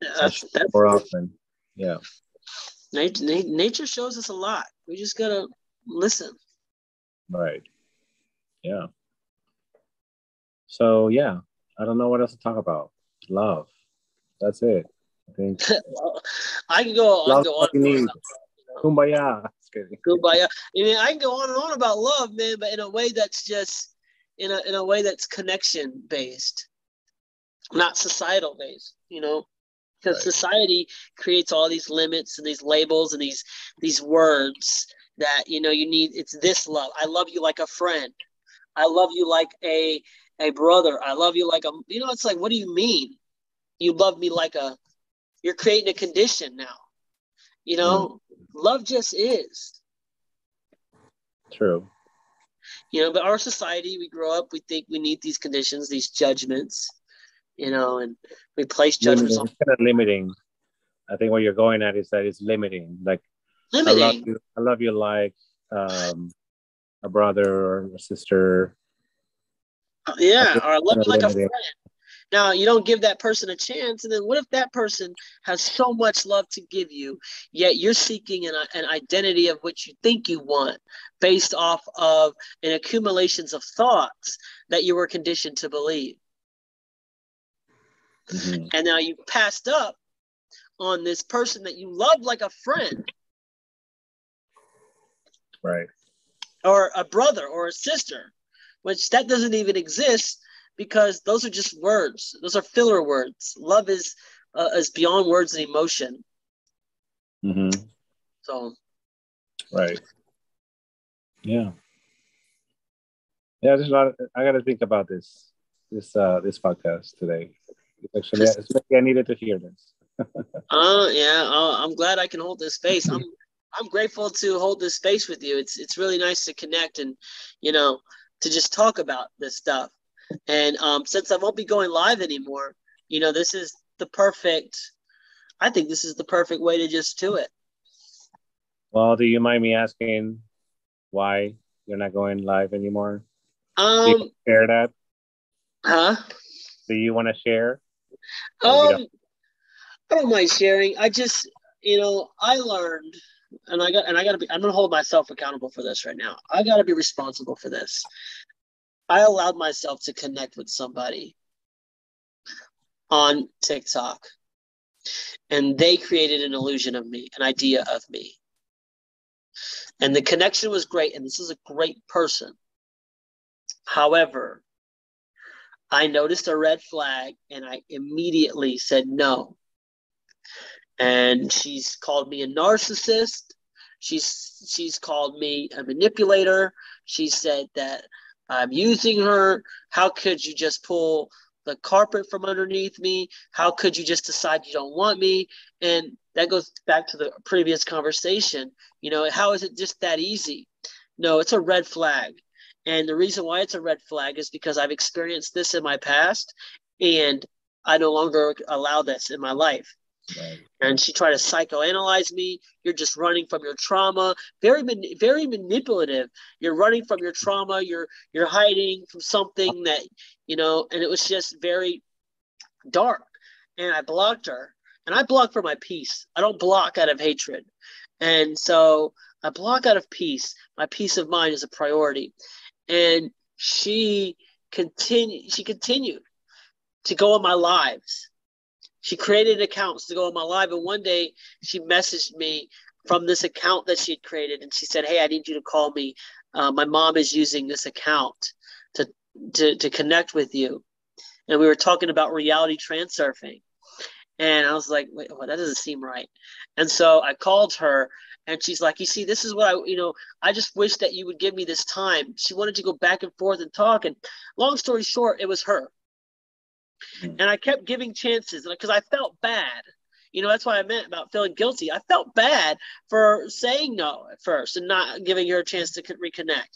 That's, that's more often. Yeah. Nature, nature shows us a lot. We just gotta listen. Right. Yeah so yeah i don't know what else to talk about. Love. That's it. I think i can go, I can go on you need. kumbaya. Kumbaya. I mean i can go on and on about love man but in a way that's just in a, in a way that's connection based not societal based you know? Because Right. society creates all these limits and these labels and these these words that you know you need it's this love. I love you like a friend. I love you like a a brother i love you like a you know it's like what do you mean? You love me like a you're creating a condition now. You know love just is. True. You know but our society we grow up we think we need these conditions these judgments you know and we place judgments limiting, on it's kind of limiting. I think what you're going at is that it's limiting. Like I love limiting. you. I love you like um, a brother or a sister. Yeah or I love you like a friend now you don't give that person a chance and then what if that person has so much love to give you yet you're seeking an, an identity of what you think you want based off of an accumulations of thoughts that you were conditioned to believe Mhm. and now you passed up on this person that you love like a friend Right. or a brother or a sister, which that doesn't even exist because those are just words. Those are filler words. Love is uh, is beyond words and emotion. Mm-hmm. So Right. Yeah. Yeah. There's a lot. Of, I got to think about this. This uh this podcast today. Actually, maybe I needed to hear this. uh yeah, uh, I'm glad I can hold this space. I'm I'm grateful to hold this space with you. It's it's really nice to connect and you know to just talk about this stuff. And um, since I won't be going live anymore, you know, this is the perfect. I think this is the perfect way to just do it. Well, do you mind me asking why you're not going live anymore? Do Um, you share that? huh? Do you want to share? Um, I don't mind sharing. I just, you know, I learned, and I got, and I got to be. I'm gonna hold myself accountable for this right now. I got to be responsible for this. I allowed myself to connect with somebody on TikTok, and they created an illusion of me, an idea of me, and the connection was great. And this is a great person. However, I noticed a red flag and I immediately said no. And she's called me a narcissist. She's she's called me a manipulator. She said that I'm using her. How could you just pull the carpet from underneath me? How could you just decide you don't want me? And that goes back to the previous conversation. You know, how is it just that easy? No, it's a red flag. And the reason why it's a red flag is because I've experienced this in my past and I no longer allow this in my life. And she tried to psychoanalyze me. You're just running from your trauma. Very, very manipulative. You're running from your trauma. You're, you're hiding from something that, you know, and it was just very dark. And I blocked her. And I block for my peace. I don't block out of hatred. And so I block out of peace. My peace of mind is a priority. And she continued. She continued to go on my lives. She created accounts to go on my live, and one day she messaged me from this account that she had created, and she said, "Hey, I need you to call me. Uh, my mom is using this account to to to connect with you." And we were talking about reality transurfing, and I was like, "Wait, well, that doesn't seem right." And so I called her, and she's like, "You see, this is what I, you know, I just wish that you would give me this time." She wanted to go back and forth and talk, and long story short, it was her Mm. and I kept giving chances because I felt bad. You know, that's why I meant about feeling guilty. I felt bad for saying no at first and not giving her a chance to reconnect.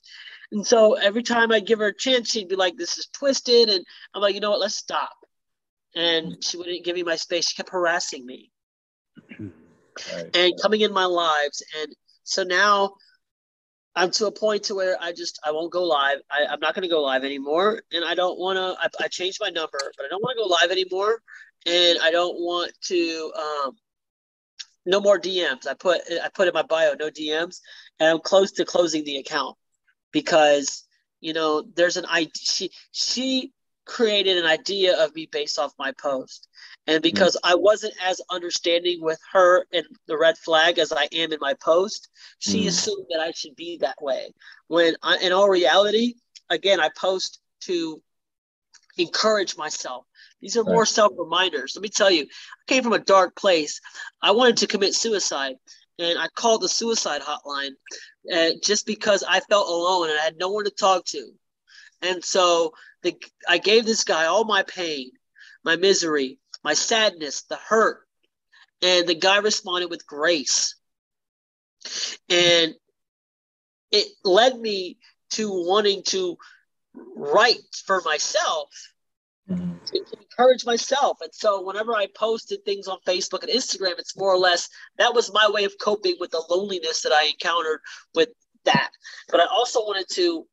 And so every time I give her a chance, she'd be like, "This is twisted," and I'm like, "You know what? Let's stop. and mm. she wouldn't give me my space. She kept harassing me Right. and coming in my lives. And so now I'm to a point to where I just I won't go live. I, I'm not going to go live anymore, and I don't want to. I, I changed my number, but I don't want to go live anymore, and I don't want to. Um, no more DMs. I put I put in my bio no DMs, and I'm close to closing the account because you know there's an idea. She she created an idea of me based off my post, and because I wasn't as understanding with her and the red flag as I am in my post, she Mm. assumed that I should be that way. When I, in all reality, again, I post to encourage myself. These are more Right. self reminders. Let me tell you, I came from a dark place. I wanted to commit suicide, and I called the suicide hotline uh, just because I felt alone and I had no one to talk to. And so the, I gave this guy all my pain, my misery, my sadness, the hurt. And the guy responded with grace. And it led me to wanting to write for myself Mhm. to encourage myself. And so whenever I posted things on Facebook and Instagram, it's more or less that was my way of coping with the loneliness that I encountered with that. But I also wanted to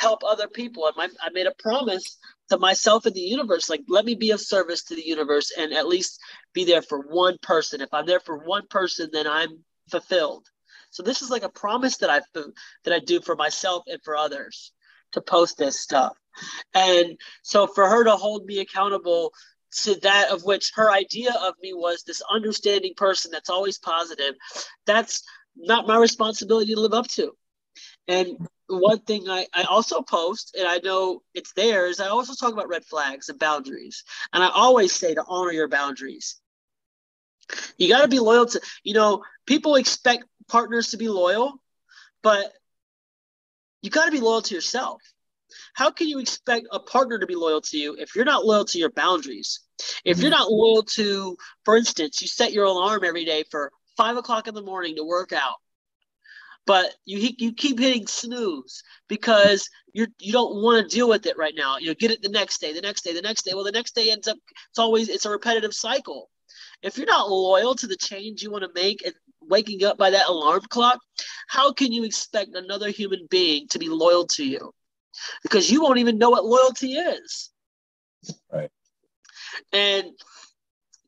help other people. And my, I made a promise to myself and the universe, like let me be of service to the universe and at least be there for one person. If I'm there for one person, then I'm fulfilled. So this is like a promise that I that I do for myself and for others to post this stuff. And so for her to hold me accountable to that of which her idea of me was this understanding person that's always positive, that's not my responsibility to live up to. And one thing I, I also post, and I know it's there, is I also talk about red flags and boundaries. And I always say to honor your boundaries. You got to be loyal to, you know, people expect partners to be loyal, but you got to be loyal to yourself. How can you expect a partner to be loyal to you if you're not loyal to your boundaries? If you're mm-hmm. not loyal to, for instance, you set your alarm every day for five o'clock in the morning to work out, but you you keep hitting snooze because you you don't want to deal with it right now. You get it the next day, the next day, the next day. Well, the next day ends up it's always it's a repetitive cycle. If you're not loyal to the change you want to make and waking up by that alarm clock, how can you expect another human being to be loyal to you? Because you won't even know what loyalty is. Right. And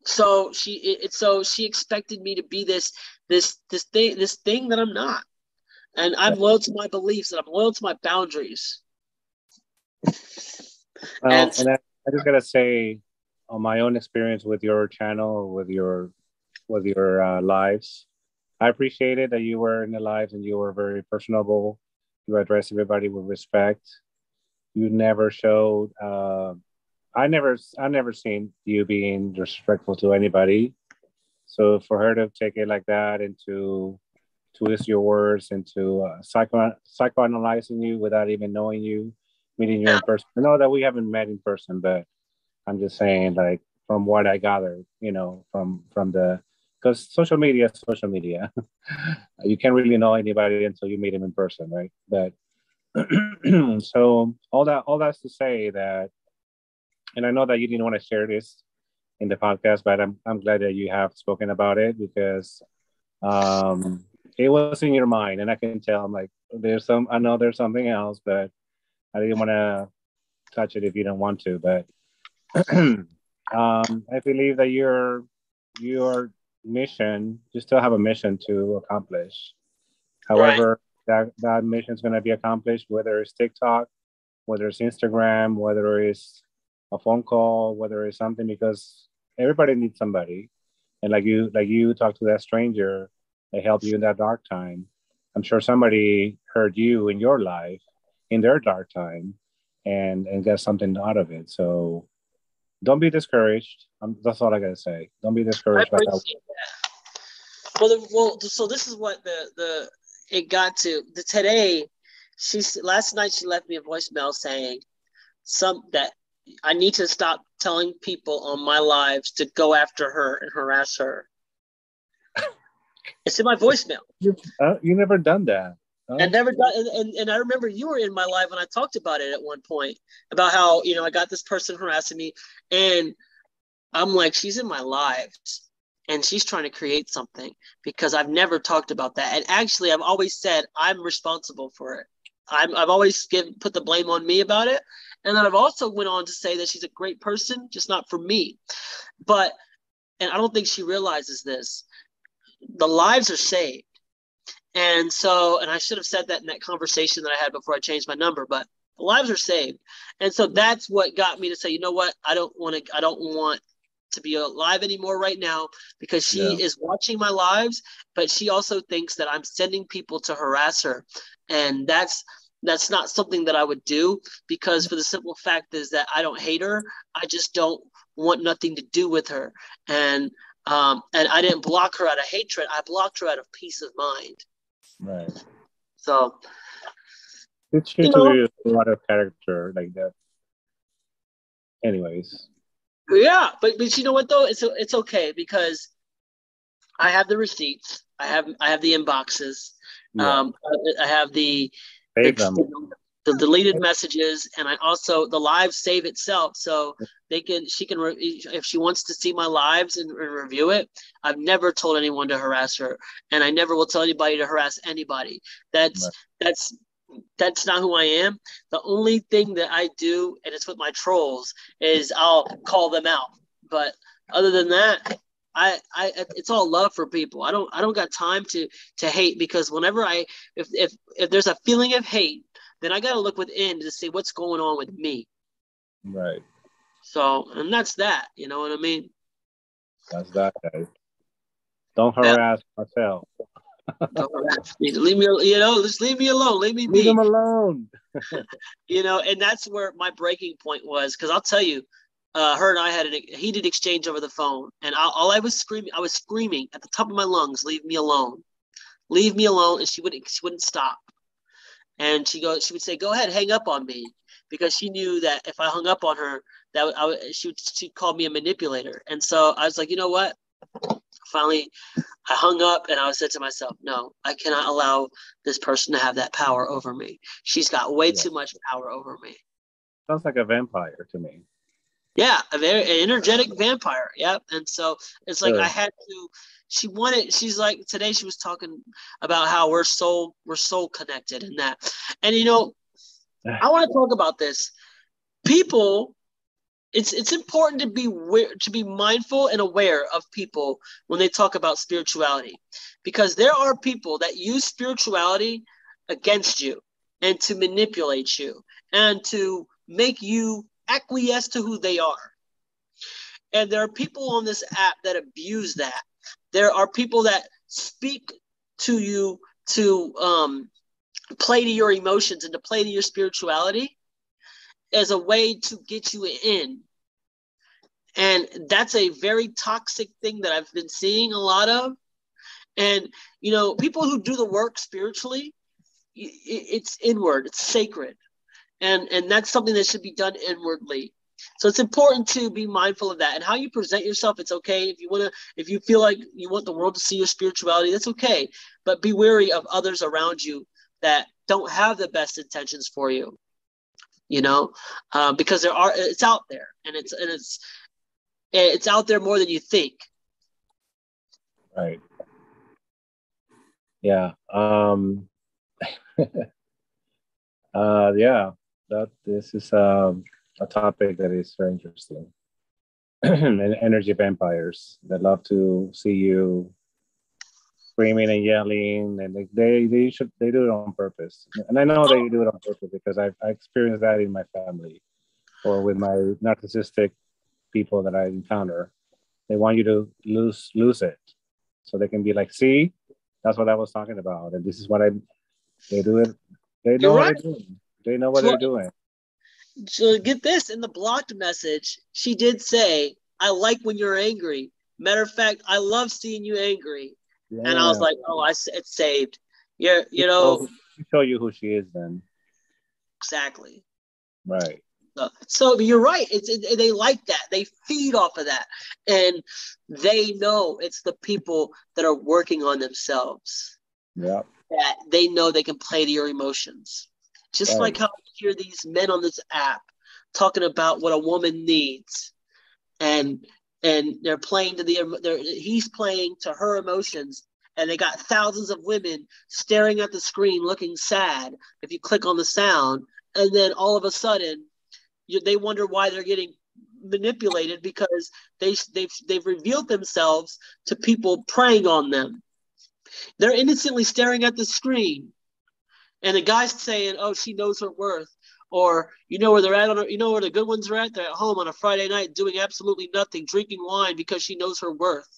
so she it, so she expected me to be this this this thing this thing that I'm not. And I'm loyal to my beliefs and I'm loyal to my boundaries. Well, And- and I, I just gotta say, on my own experience with your channel, with your with your uh, lives, I appreciated that you were in the lives and you were very personable. You addressed everybody with respect. You never showed. Uh, I never, I never seen you being disrespectful to anybody. So for her to take it like that and to twist your words into uh, psycho psychoanalyzing you without even knowing you, meeting you in person. I know that we haven't met in person, but I'm just saying, like from what I gathered, you know, from from the because social media is social media. you can't really know anybody until you meet them in person, right? But so all that all that's to say that, and I know that you didn't want to share this in the podcast, but I'm I'm glad that you have spoken about it because um, it was in your mind, and I can tell. I'm like, there's some. I know there's something else, but I didn't want to touch it if you don't want to. But um, I believe that your your mission, you still have a mission to accomplish. However, that that mission is going to be accomplished whether it's TikTok, whether it's Instagram, whether it's a phone call, whether it's something because everybody needs somebody. And like you, like you talk to that stranger, they help you in that dark time. I'm sure somebody heard you in your life in their dark time and and get something out of it. So don't be discouraged. Um, that's all I gotta say. Don't be discouraged by that. Well, the, well, so this is what the the it got to the today. She's last night. She left me a voicemail saying some that I need to stop telling people on my lives to go after her and harass her. It's in my voicemail. Uh, you never done that. and never got and, and, and I remember you were in my live when I talked about it at one point about how you know I got this person harassing me and I'm like she's in my lives and she's trying to create something because I've never talked about that. And actually I've always said I'm responsible for it. I'm, I've always given put the blame on me about it. And then I've also went on to say that she's a great person just not for me. But and I don't think she realizes this the lives are saved and so, and I should have said that in that conversation that I had before I changed my number, but the lives are saved. And so that's what got me to say, you know what? I don't want to, I don't want to be alive anymore right now because she yeah. is watching my lives, but she also thinks that I'm sending people to harass her. And that's, that's not something that I would do because for the simple fact is that I don't hate her. I just don't want nothing to do with her. And, um, and I didn't block her out of hatred. I blocked her out of peace of mind. Right. So it's true to be a lot of character like that. Anyways. Yeah, but but you know what though? It's it's okay because I have the receipts. I have I have the inboxes. Yeah. Um, I have the, the, the oh, deleted messages and i also the live save itself so they can she can re- if she wants to see my lives and, and, review it i've never told anyone to harass her and i never will tell anybody to harass anybody that's right. that's that's not who i am the only thing that i do and it's with my trolls is i'll call them out but other than that I, I it's all love for people. I don't I don't got time to to hate because whenever I if if if there's a feeling of hate then I got to look within to see what's going on with me. Right. So, and that's that. You know what I mean? That's that, guys. Don't harass yeah. myself. Don't harass me. Leave me, you know, just leave me alone. Leave me Leave be. them alone. you know, and that's where my breaking point was. Because I'll tell you, uh, her and I had a heated exchange over the phone, and I, all I was screaming, I was screaming at the top of my lungs, "Leave me alone, leave me alone!" And she wouldn't, she wouldn't stop. And she goes, she would say, "Go ahead, hang up on me," because she knew that if I hung up on her, that I would, she would she call me a manipulator. And so I was like, you know what? Finally, I hung up and I said to myself, no, I cannot allow this person to have that power over me. She's got way yeah. too much power over me. Sounds like a vampire to me. Yeah, a very an energetic vampire. Yep. And so it's like I had to she wanted she's like today she was talking about how we're so we're so connected and that. And you know, I want to talk about this. People it's it's important to be to be mindful and aware of people when they talk about spirituality because there are people that use spirituality against you and to manipulate you and to make you acquiesce to who they are. And there are people on this app that abuse that. There are people that speak to you to um, play to your emotions and to play to your spirituality as a way to get you in. And that's a very toxic thing that I've been seeing a lot of. And, you know, people who do the work spiritually, it's inward, it's sacred and and that's something that should be done inwardly so it's important to be mindful of that. And how you present yourself it's okay. If you want to if you feel like you want the world to see your spirituality that's okay. But be wary of others around you that don't have the best intentions for you you know? Uh, because there are it's out there and it's and it's it's out there more than you think. Right. Yeah um uh yeah that this is um, a topic that is very interesting. and energy vampires that love to see you screaming and yelling, and they, they they should they do it on purpose. And I know they do it on purpose because I've I experienced that in my family or with my narcissistic people that I encounter. They want you to lose lose it, so they can be like, "See, that's what I was talking about, and this is what I." They do it. They know what they're doing. They know what so, they're doing. So get this in the blocked message, she did say, I like when you're angry. Matter of fact, I love seeing you angry. Yeah. And I was like, oh, I it's saved. Yeah, you know. show you who she is then. Exactly. Right. So, so you're right. It's it, they like that. They feed off of that, and they know it's the people that are working on themselves. Yeah. that they know they can play to your emotions. Just Right. like how you hear these men on this app talking about what a woman needs, and and they're playing to the they're, he's playing to her emotions, and they got thousands of women staring at the screen looking sad. If you click on the sound, and then all of a sudden, you, they wonder why they're getting manipulated because they they've they've revealed themselves to people preying on them. They're innocently staring at the screen, and the guy's saying, "Oh, she knows her worth," or you know where they're at on her, you know where the good ones are at. They're at home on a Friday night doing absolutely nothing, drinking wine because she knows her worth.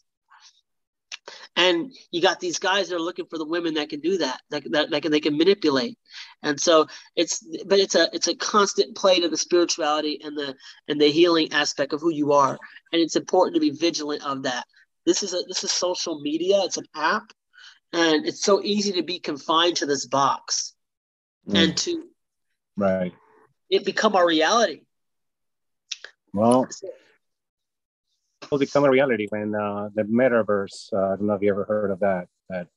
And you got these guys that are looking for the women that can do that, that, that, that can they can manipulate. And so it's but it's a it's a constant play to the spirituality and the and the healing aspect of who you are. And it's important to be vigilant of that. This is a this is social media, it's an app, and it's so easy to be confined to this box Mm. and to Right. it become our reality. Well, it will become a reality when uh, the metaverse. Uh, I don't know if you ever heard of that. That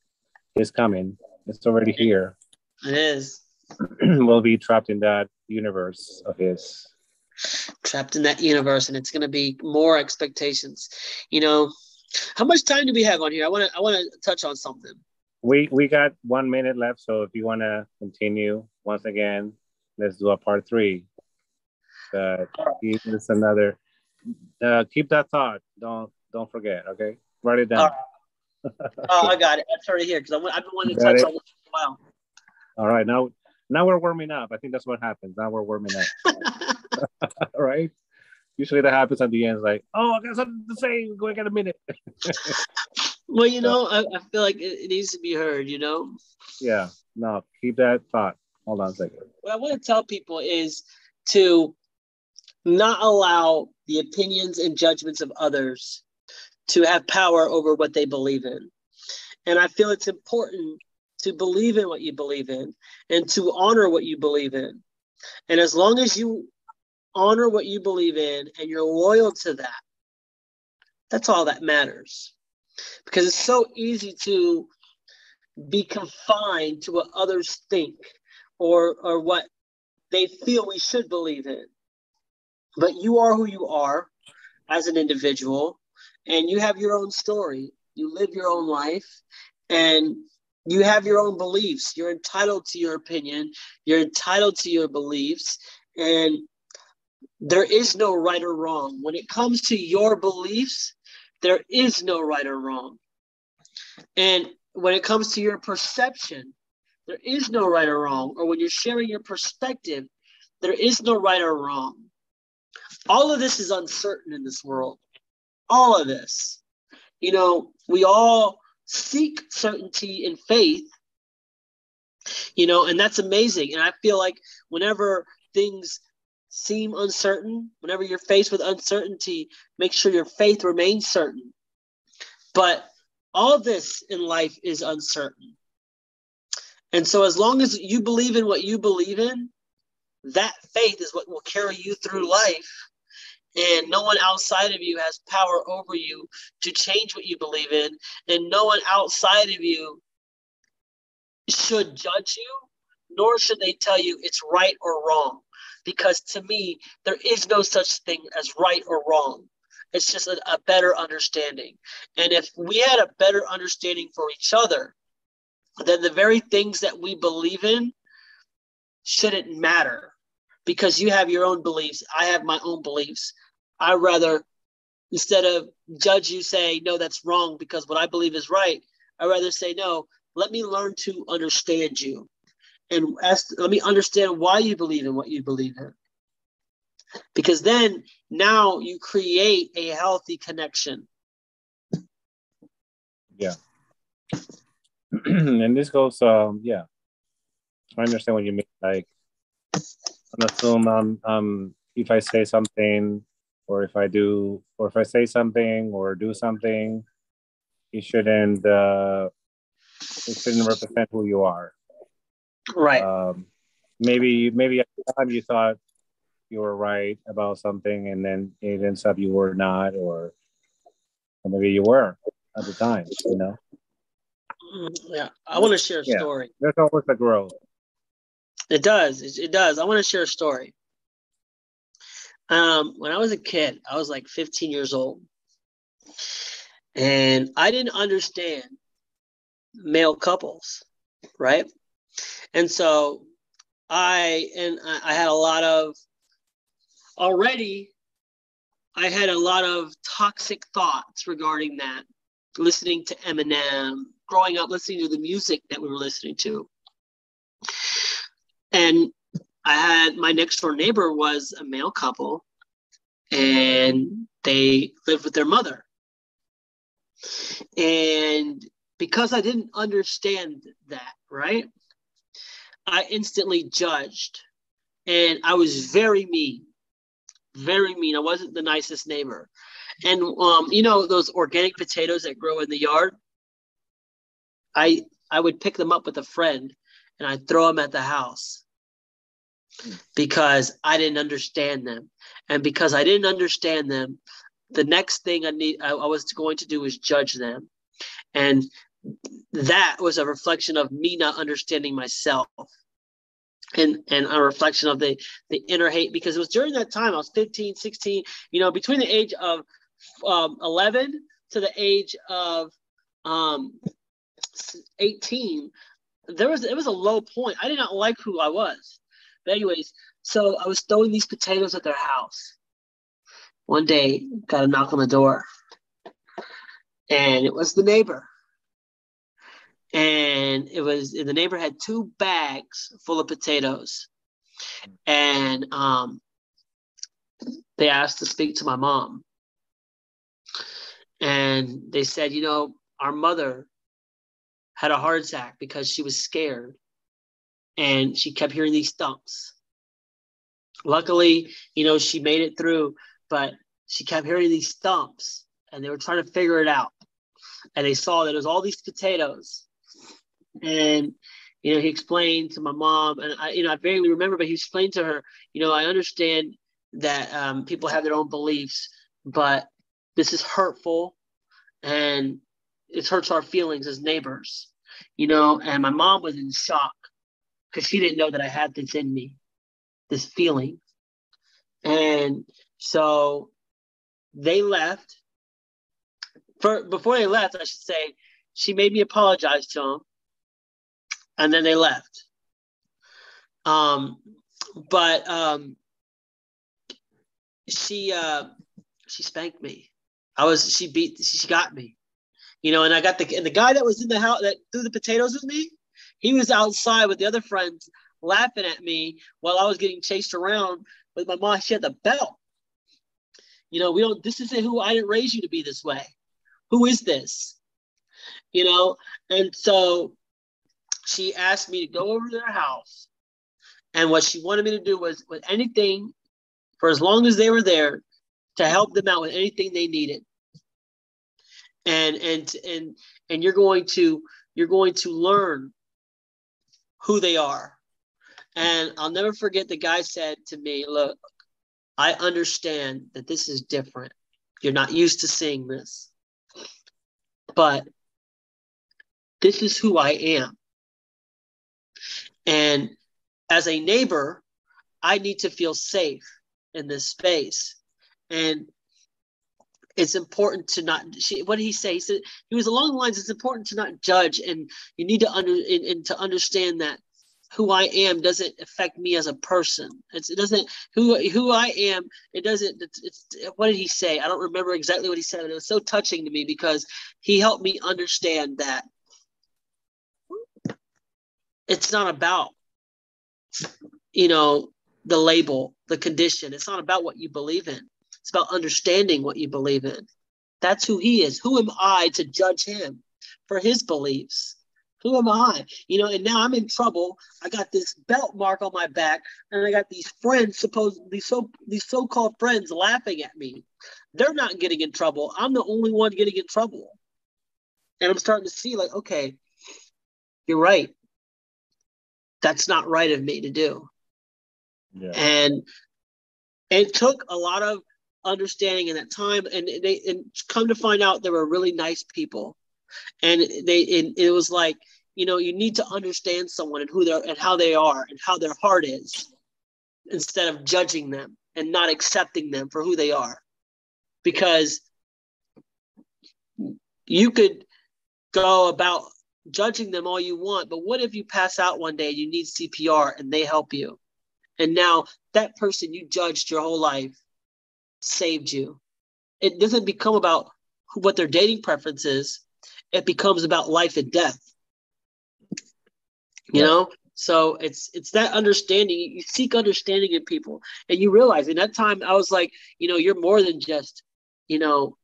is coming. It's already here. It is we'll be trapped in that universe of his. trapped in that universe, and it's going to be more expectations. You know, how much time do we have on here? I want to I want to touch on something. We we got one minute left, so if you want to continue once again, let's do a part three. But keep this another. Uh, keep that thought. Don't don't forget. Okay, write it down. Oh, I got it. That's already here because I've been wanting to touch it. on this for a while. All right, now now we're warming up. I think that's what happens. Now we're warming up. All right. Usually that happens at the end. It's like, oh, I got something to say. Go get a minute. well, you know, I, I feel like it, it needs to be heard. You know, yeah. No, keep that thought. Hold on a second. what I want to tell people is to not allow the opinions and judgments of others to have power over what they believe in. And I feel it's important to believe in what you believe in and to honor what you believe in. And as long as you honor what you believe in and you're loyal to that, that's all that matters. Because it's so easy to be confined to what others think or or what they feel we should believe in. But you are who you are as an individual, and you have your own story. You live your own life, and you have your own beliefs. You're entitled to your opinion. You're entitled to your beliefs, and there is no right or wrong. When it comes to your beliefs, there is no right or wrong. And when it comes to your perception, there is no right or wrong. Or when you're sharing your perspective, there is no right or wrong. All of this is uncertain in this world. All of this. You know, we all seek certainty in faith, you know, and that's amazing. And I feel like whenever things seem uncertain, whenever you're faced with uncertainty, make sure your faith remains certain. But all this in life is uncertain. And so, as long as you believe in what you believe in, that faith is what will carry you through life. And no one outside of you has power over you to change what you believe in. And no one outside of you should judge you, nor should they tell you it's right or wrong. Because to me, there is no such thing as right or wrong. It's just a, a better understanding. And if we had a better understanding for each other, then the very things that we believe in shouldn't matter because you have your own beliefs. I have my own beliefs. I rather, instead of judge you, say, no, that's wrong because what I believe is right, I rather say, no, let me learn to understand you and ask, let me understand why you believe in what you believe in. Because then now you create a healthy connection. Yeah. and this goes, um, yeah. I understand what you mean. Like, on assume um, um, if I say something, or if I do, or if I say something or do something, you shouldn't, uh, it shouldn't represent who you are. Right. Um, maybe, maybe at the time you thought you were right about something, and then it ends up you were not, or, or maybe you were at the time, you know. Mm, Yeah, I want to share a Yeah. story. There's always a growth. It does. It, it does. I want to share a story. Um, when I was a kid, I was like 15 years old, and I didn't understand male couples, right? And so I and I, had a lot of already. I had a lot of toxic thoughts regarding that. Listening to Eminem, growing up listening to the music that we were listening to, and I had my next door neighbor was a male couple and they lived with their mother. And because I didn't understand that, right? I instantly judged and I was very mean. Very mean. I wasn't the nicest neighbor. And um, you know those organic potatoes that grow in the yard? I I would pick them up with a friend and I'd throw them at the house because I didn't understand them. And because I didn't understand them, the next thing I need I, I was going to do was judge them. And that was a reflection of me not understanding myself. And and a reflection of the the inner hate because it was during that time I was 15, 16, you know, between the age of um, 11 to the age of um, 18 there was it was a low point. I did not like who I was. But anyways, so I was throwing these potatoes at their house. One day, got a knock on the door, and it was the neighbor. And it was in the neighbor had two bags full of potatoes, and um, they asked to speak to my mom. And they said, you know, our mother had a heart attack because she was scared and she kept hearing these thumps. Luckily, you know, she made it through, but she kept hearing these thumps and they were trying to figure it out. And they saw that it was all these potatoes. And, you know, he explained to my mom, and I, you know, I barely remember, but he explained to her, you know, I understand that um, people have their own beliefs, but this is hurtful and it hurts our feelings as neighbors, you know. And my mom was in shock because she didn't know that I had this in me, this feeling. And so they left. For before they left, I should say, she made me apologize to him, and then they left. Um, but um, she uh, she spanked me. I was she beat she got me you know, and I got the and the guy that was in the house that threw the potatoes with me, he was outside with the other friends laughing at me while I was getting chased around with my mom. She had the belt. You know, we don't. This isn't who I didn't raise you to be this way. Who is this? You know, and so she asked me to go over to their house, and what she wanted me to do was with anything, for as long as they were there, to help them out with anything they needed. And and and and you're going to you're going to learn who they are. And i'll never forget the guy said to me look i understand that this is different. You're not used to seeing this but this is who i am and as a neighbor i need to feel safe in this space. And it's important to not she, what did he say? He said he was along the lines it's important to not judge and you need to under and, and to understand that who i am doesn't affect me as a person. It's, it doesn't who who i am it doesn't it's, it's what did he say? I don't remember exactly what he said but it was so touching to me because he helped me understand that it's not about you know the label the condition it's not about what you believe in it's about understanding what you believe in. That's who he is. Who am I to judge him for his beliefs? Who am I? You know, and now I'm in trouble. I got this belt mark on my back, and I got these friends, supposed these so these so-called friends laughing at me. They're not getting in trouble. I'm the only one getting in trouble. And I'm starting to see, like, okay, you're right. That's not right of me to do. Yeah. And it took a lot of understanding in that time and they and come to find out they were really nice people and they and it was like you know you need to understand someone and who they're and how they are and how their heart is instead of judging them and not accepting them for who they are because you could go about judging them all you want but what if you pass out one day and you need cpr and they help you? And now that person you judged your whole life saved you. It doesn't become about what their dating preference is. It becomes about life and death. You know? So it's it's that understanding. You seek understanding in people. And you realize in that time i was like you know you're more than just you know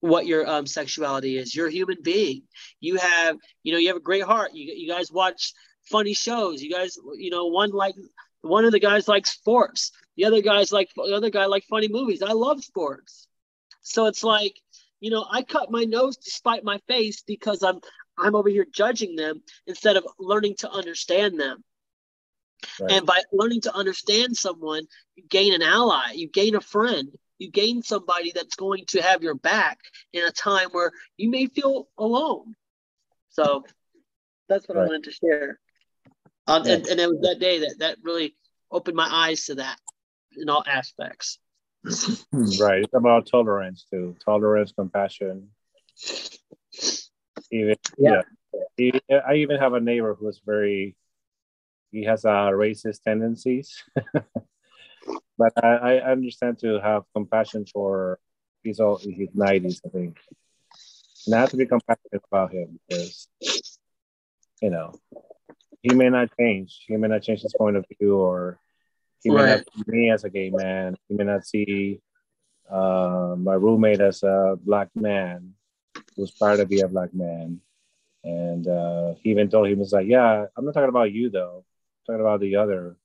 what your um, sexuality is. You're a human being. You have you know you have a great heart. You, you guys watch funny shows. You guys you know one like one of the guys likes sports. The other guys like the other guy like funny movies. I love sports. So it's like you know i cut my nose to spite my face because i'm I'm over here judging them instead of learning to understand them. Right. And by learning to understand someone, you gain an ally, you gain a friend, you gain somebody that's going to have your back in a time where you may feel alone. So that's what right. I wanted to share. Um, yeah. and, and it was that day that that really opened my eyes to that in all aspects. right. It's about tolerance too. Tolerance, compassion. Even yeah, yeah. I even have a neighbor who's very. He has uh, racist tendencies, but I, I understand to have compassion for. He's all he's nineties, I think. Not to be compassionate about him because, you know, he may not change. He may not change his point of view, or he may not see me as a gay man. He may not see uh, my roommate as a black man who's proud to be a black man. And uh, he even told him, he was like, Yeah, I'm not talking about you though. I'm talking about the other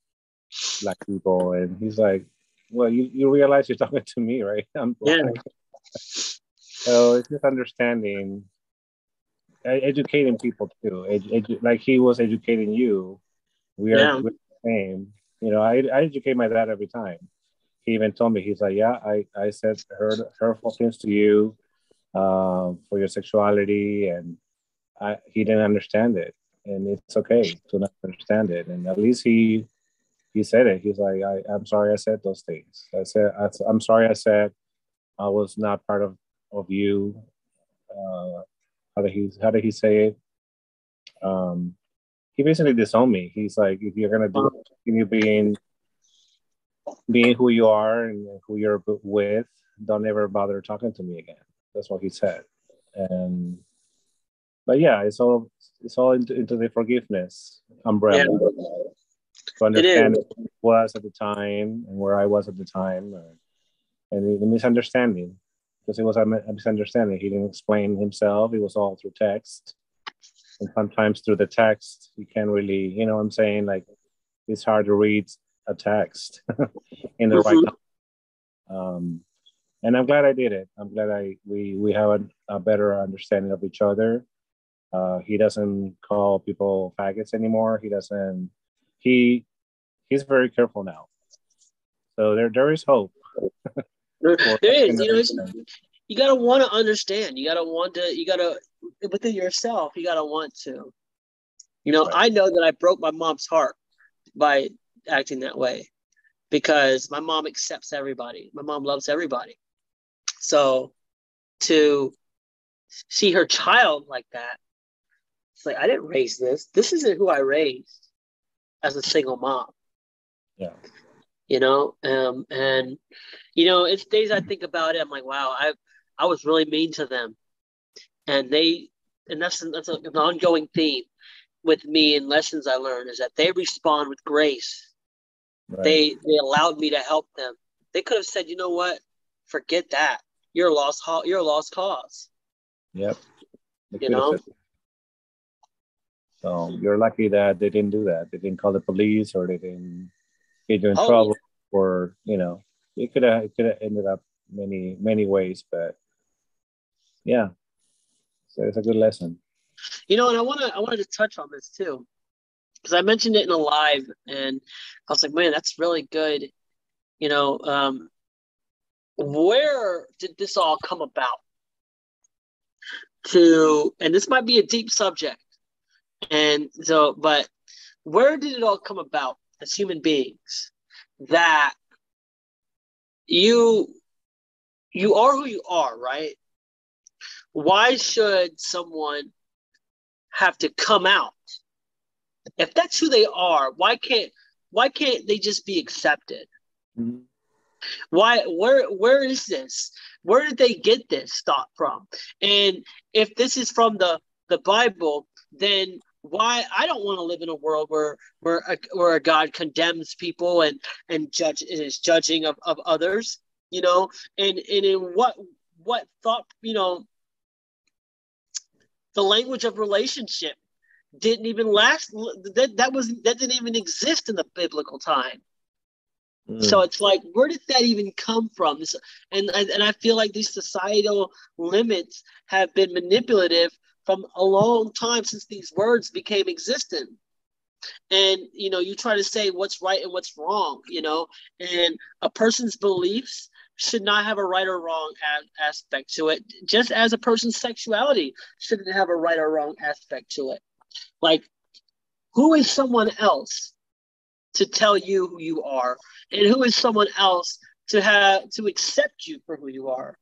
black people. And he's like, Well, you, you realize you're talking to me, right? I'm. Yeah. so it's just understanding, educating people too. Edu- edu- like he was educating you. We are yeah. the same. You know, I, I educate my dad every time. He even told me, he's like, Yeah, I, I said heard hurtful things to you uh, for your sexuality, and I, he didn't understand it, and it's okay to not understand it. And at least he he said it. He's like, I, I'm sorry I said those things. I said, I'm sorry I said I was not part of of you. Uh, how did he how did he say it? Um, he basically disowned me. He's like, if you're gonna do continue being being who you are and who you're with, don't ever bother talking to me again. That's what he said. And but yeah, it's all it's all into, into the forgiveness umbrella. Yeah. To understand what was at the time and where I was at the time, and the misunderstanding because it was a misunderstanding. He didn't explain himself. It was all through text, and sometimes through the text you can't really, you know, what I'm saying like it's hard to read a text in the mm-hmm. right. Time. Um, and I'm glad I did it. I'm glad I we we have a, a better understanding of each other. Uh, he doesn't call people faggots anymore. He doesn't. He he's very careful now. So there there is hope. there is. You know, you gotta want to understand. You gotta want to. You gotta within yourself. You gotta want to. You know, right. I know that I broke my mom's heart by acting that way because my mom accepts everybody. My mom loves everybody. So to see her child like that, it's like I didn't raise this. This isn't who I raised as a single mom. Yeah. You know, um, and you know, it's days I think about it. I'm like, wow, I I was really mean to them, and they, and that's that's an ongoing theme with me and lessons I learned is that they respond with grace. Right. They they allowed me to help them. They could have said, you know what, forget that you're a lost you're a lost cause. Yep. You know. So you're lucky that they didn't do that. They didn't call the police or they didn't get you in oh, trouble yeah. or you know it could have it could have ended up many many ways, but yeah. So it's a good lesson. You know, and I wanna I wanted to touch on this too. Because I mentioned it in a live and I was like, man, that's really good. You know, um, where did this all come about? to, and this might be a deep subject, and so, but where did it all come about as human beings that you you are who you are, right? Why should someone have to come out? If that's who they are, why can't why can't they just be accepted? Mm-hmm. Why where where is this? Where did they get this thought from? And if this is from the the Bible, then why I don't want to live in a world where where a, where a God condemns people and and judge is judging of, of others, you know, and and in what what thought, you know, the language of relationship didn't even last that that was that didn't even exist in the biblical time. Mm. So it's like, where did that even come from? This, and and I feel like these societal limits have been manipulative from a long time since these words became existent. And you know, you try to say what's right and what's wrong, you know, and a person's beliefs should not have a right or wrong a- aspect to it, just as a person's sexuality shouldn't have a right or wrong aspect to it. Like, who is someone else to tell you who you are, and who is someone else to have to accept you for who you are?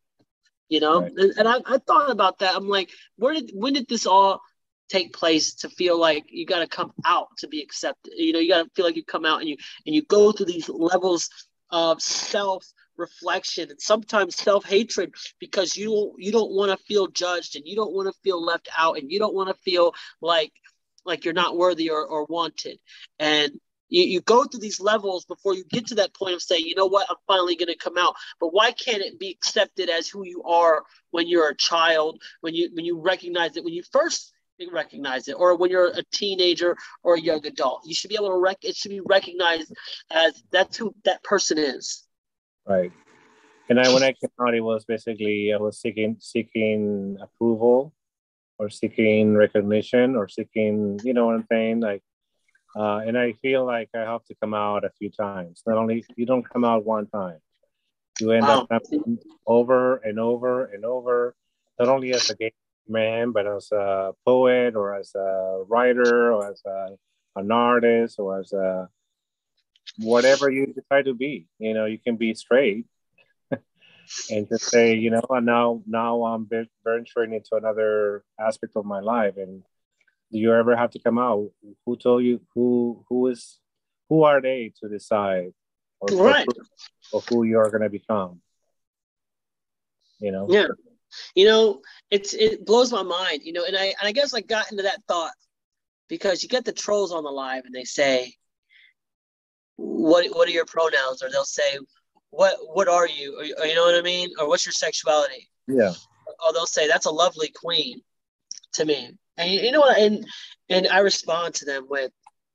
You know? Right. and, and I, I thought about that. I'm like where did when did this all take place to feel like you got to come out to be accepted? You know you got to feel like you come out and you and you go through these levels of self reflection and sometimes self-hatred because you you don't want to feel judged and you don't want to feel left out and you don't want to feel like like you're not worthy or, or wanted. And you, you go through these levels before you get to that point of saying, you know what, I'm finally going to come out. But why can't it be accepted as who you are when you're a child, when you when you recognize it, when you first recognize it, or when you're a teenager or a young adult? You should be able to rec. It should be recognized as that's who that person is. Right. And I, when I came out, it was basically I was seeking seeking approval, or seeking recognition, or seeking, you know what I'm saying, like uh, and I feel like I have to come out a few times. Not only you don't come out one time, you end wow. up over and over and over, not only as a gay man, but as a poet or as a writer or as a, an artist or as a whatever you decide to be. You know, you can be straight and just say, you know, and now now I'm venturing into another aspect of my life and do you ever have to come out? Who told you who who is who are they to decide or right. of who you are going to become? You know. Yeah. You know, it's it blows my mind. You know, and I and I guess I got into that thought because you get the trolls on the live and they say, "What what are your pronouns?" or they'll say, "What what are you?" Or, or you know what I mean? Or what's your sexuality? Yeah. Or they'll say, "That's a lovely queen," to me. And you know what? And and I respond to them with,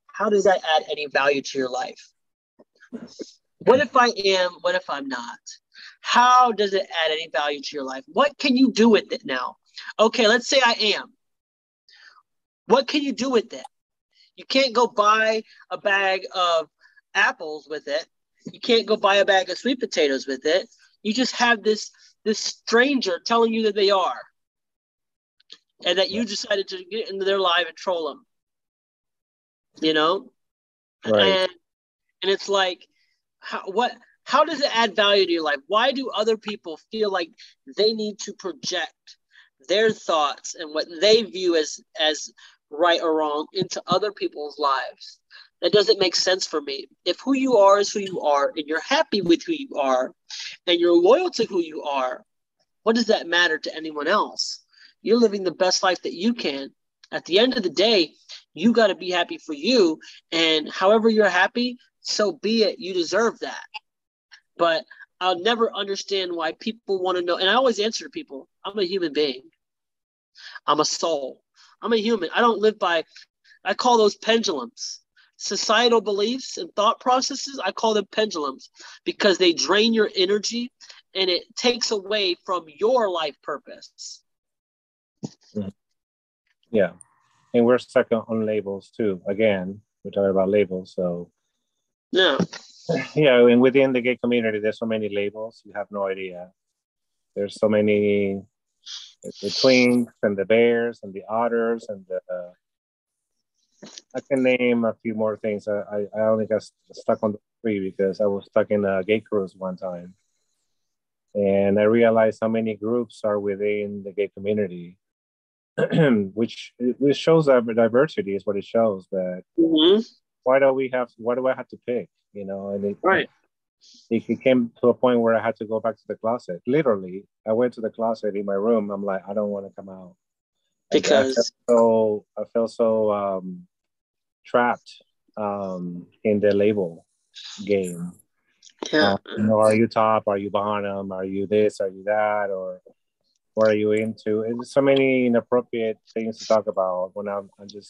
how does that add any value to your life? What if I am? What if I'm not? How does it add any value to your life? What can you do with it now? Okay, let's say I am. What can you do with it? You can't go buy a bag of apples with it. You can't go buy a bag of sweet potatoes with it. You just have this this stranger telling you that they are and that you decided to get into their live and troll them. You know, right. and and it's like, how, what? How does it add value to your life? Why do other people feel like they need to project their thoughts and what they view as as right or wrong into other people's lives? That doesn't make sense for me. If who you are is who you are, and you're happy with who you are, and you're loyal to who you are, what does that matter to anyone else? You're living the best life that you can. At the end of the day, you got to be happy for you. And however you're happy, so be it. You deserve that. But I'll never understand why people want to know. And I always answer to people I'm a human being, I'm a soul, I'm a human. I don't live by, I call those pendulums. Societal beliefs and thought processes, I call them pendulums because they drain your energy and it takes away from your life purpose. Yeah. And we're stuck on labels too. Again, we're talking about labels. So, yeah. Yeah. And within the gay community, there's so many labels. You have no idea. There's so many the, twinks and the bears and the otters and the. Uh, I can name a few more things. I, I, I only got stuck on the three because I was stuck in a gay cruise one time. And I realized how many groups are within the gay community, which which shows that diversity is what it shows. But Mhm. why do we have? Why do I have to pick? You know, and it, Right. it it came to a point where I had to go back to the closet. Literally, I went to the closet in my room. I'm like, I don't want to come out And I Because so I felt so um, trapped um, in the label game. yeah, Uh, you know, are you top? Are you bottom? Are you this? Are you that? Or what are you into? There's so many inappropriate things to talk about when I'm, I'm just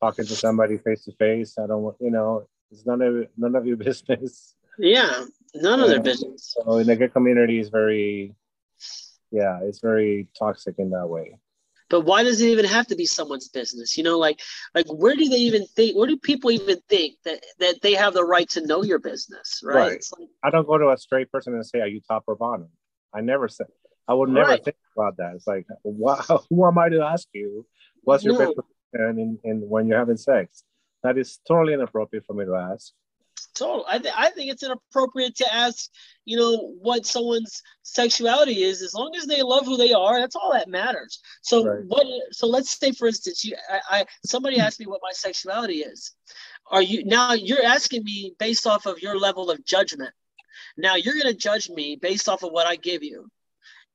talking to somebody face to face. I don't want, you know, it's none of none of your business. yeah, none of their business. So in the gay community is very, yeah, it's very toxic in that way. But why does it even have to be someone's business? You know, like like where do they even think? Where do people even think that that they have the right to know your business? Right. Right. It's like, I don't go to a straight person and say, "Are you top or bottom?" I never say. I would never Right. think about that. It's like, wow, who am I to ask you? What's your No. best position in, in when you're having sex? That is totally inappropriate for me to ask. total. I, th- I think it's inappropriate to ask, you know, what someone's sexuality is. As long as they love who they are, that's all that matters. So Right. what? So let's say, for instance, you, I, I somebody asked me what my sexuality is. Are you now? You're asking me based off of your level of judgment. Now you're going to judge me based off of what I give you.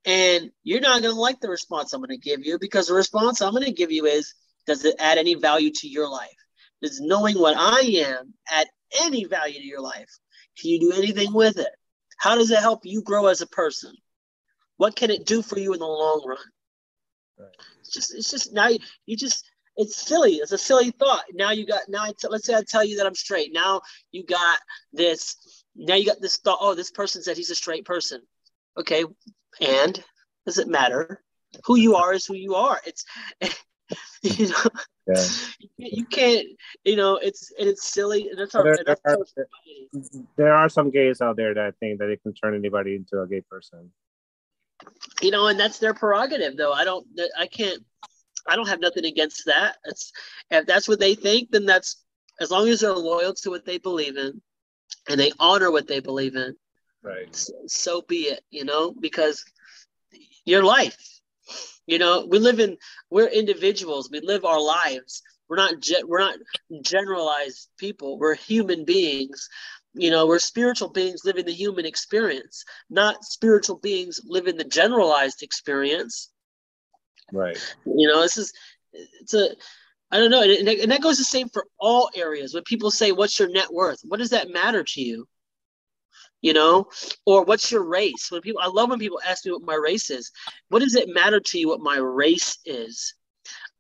And you're not going to like the response I'm going to give you because the response I'm going to give you is Does it add any value to your life? Does knowing what I am add any value to your life? Can you do anything with it? How does it help you grow as a person? What can it do for you in the long run? Right. It's just, it's just now you, you just, it's silly. It's a silly thought. Now you got, now I t- let's say I tell you that I'm straight. Now you got this, now you got this thought, oh, this person said he's a straight person. Okay. And does it matter? Who you are is who you are. It's, you know, Yeah. you can't, you know, it's, and it's silly. And that's, our, There, there, are, there are some gays out there that think that they can turn anybody into a gay person. you know, and that's their prerogative, though. I don't, I can't, I don't have nothing against that. It's if that's what they think, then that's as long as they're loyal to what they believe in, and they honor what they believe in. Right. s- So be it, you know, because your life, you know, we live in, we're individuals. We live our lives. We're not, ge- we're not generalized people. We're human beings. You know, we're spiritual beings living the human experience, not spiritual beings living the generalized experience. Right. You know, this is it's a I don't know, and, and that goes the same for all areas. When people say, "What's your net worth?" What does that matter to you? You know, or what's your race? When people, I love when people ask me what my race is. What does it matter to you what my race is?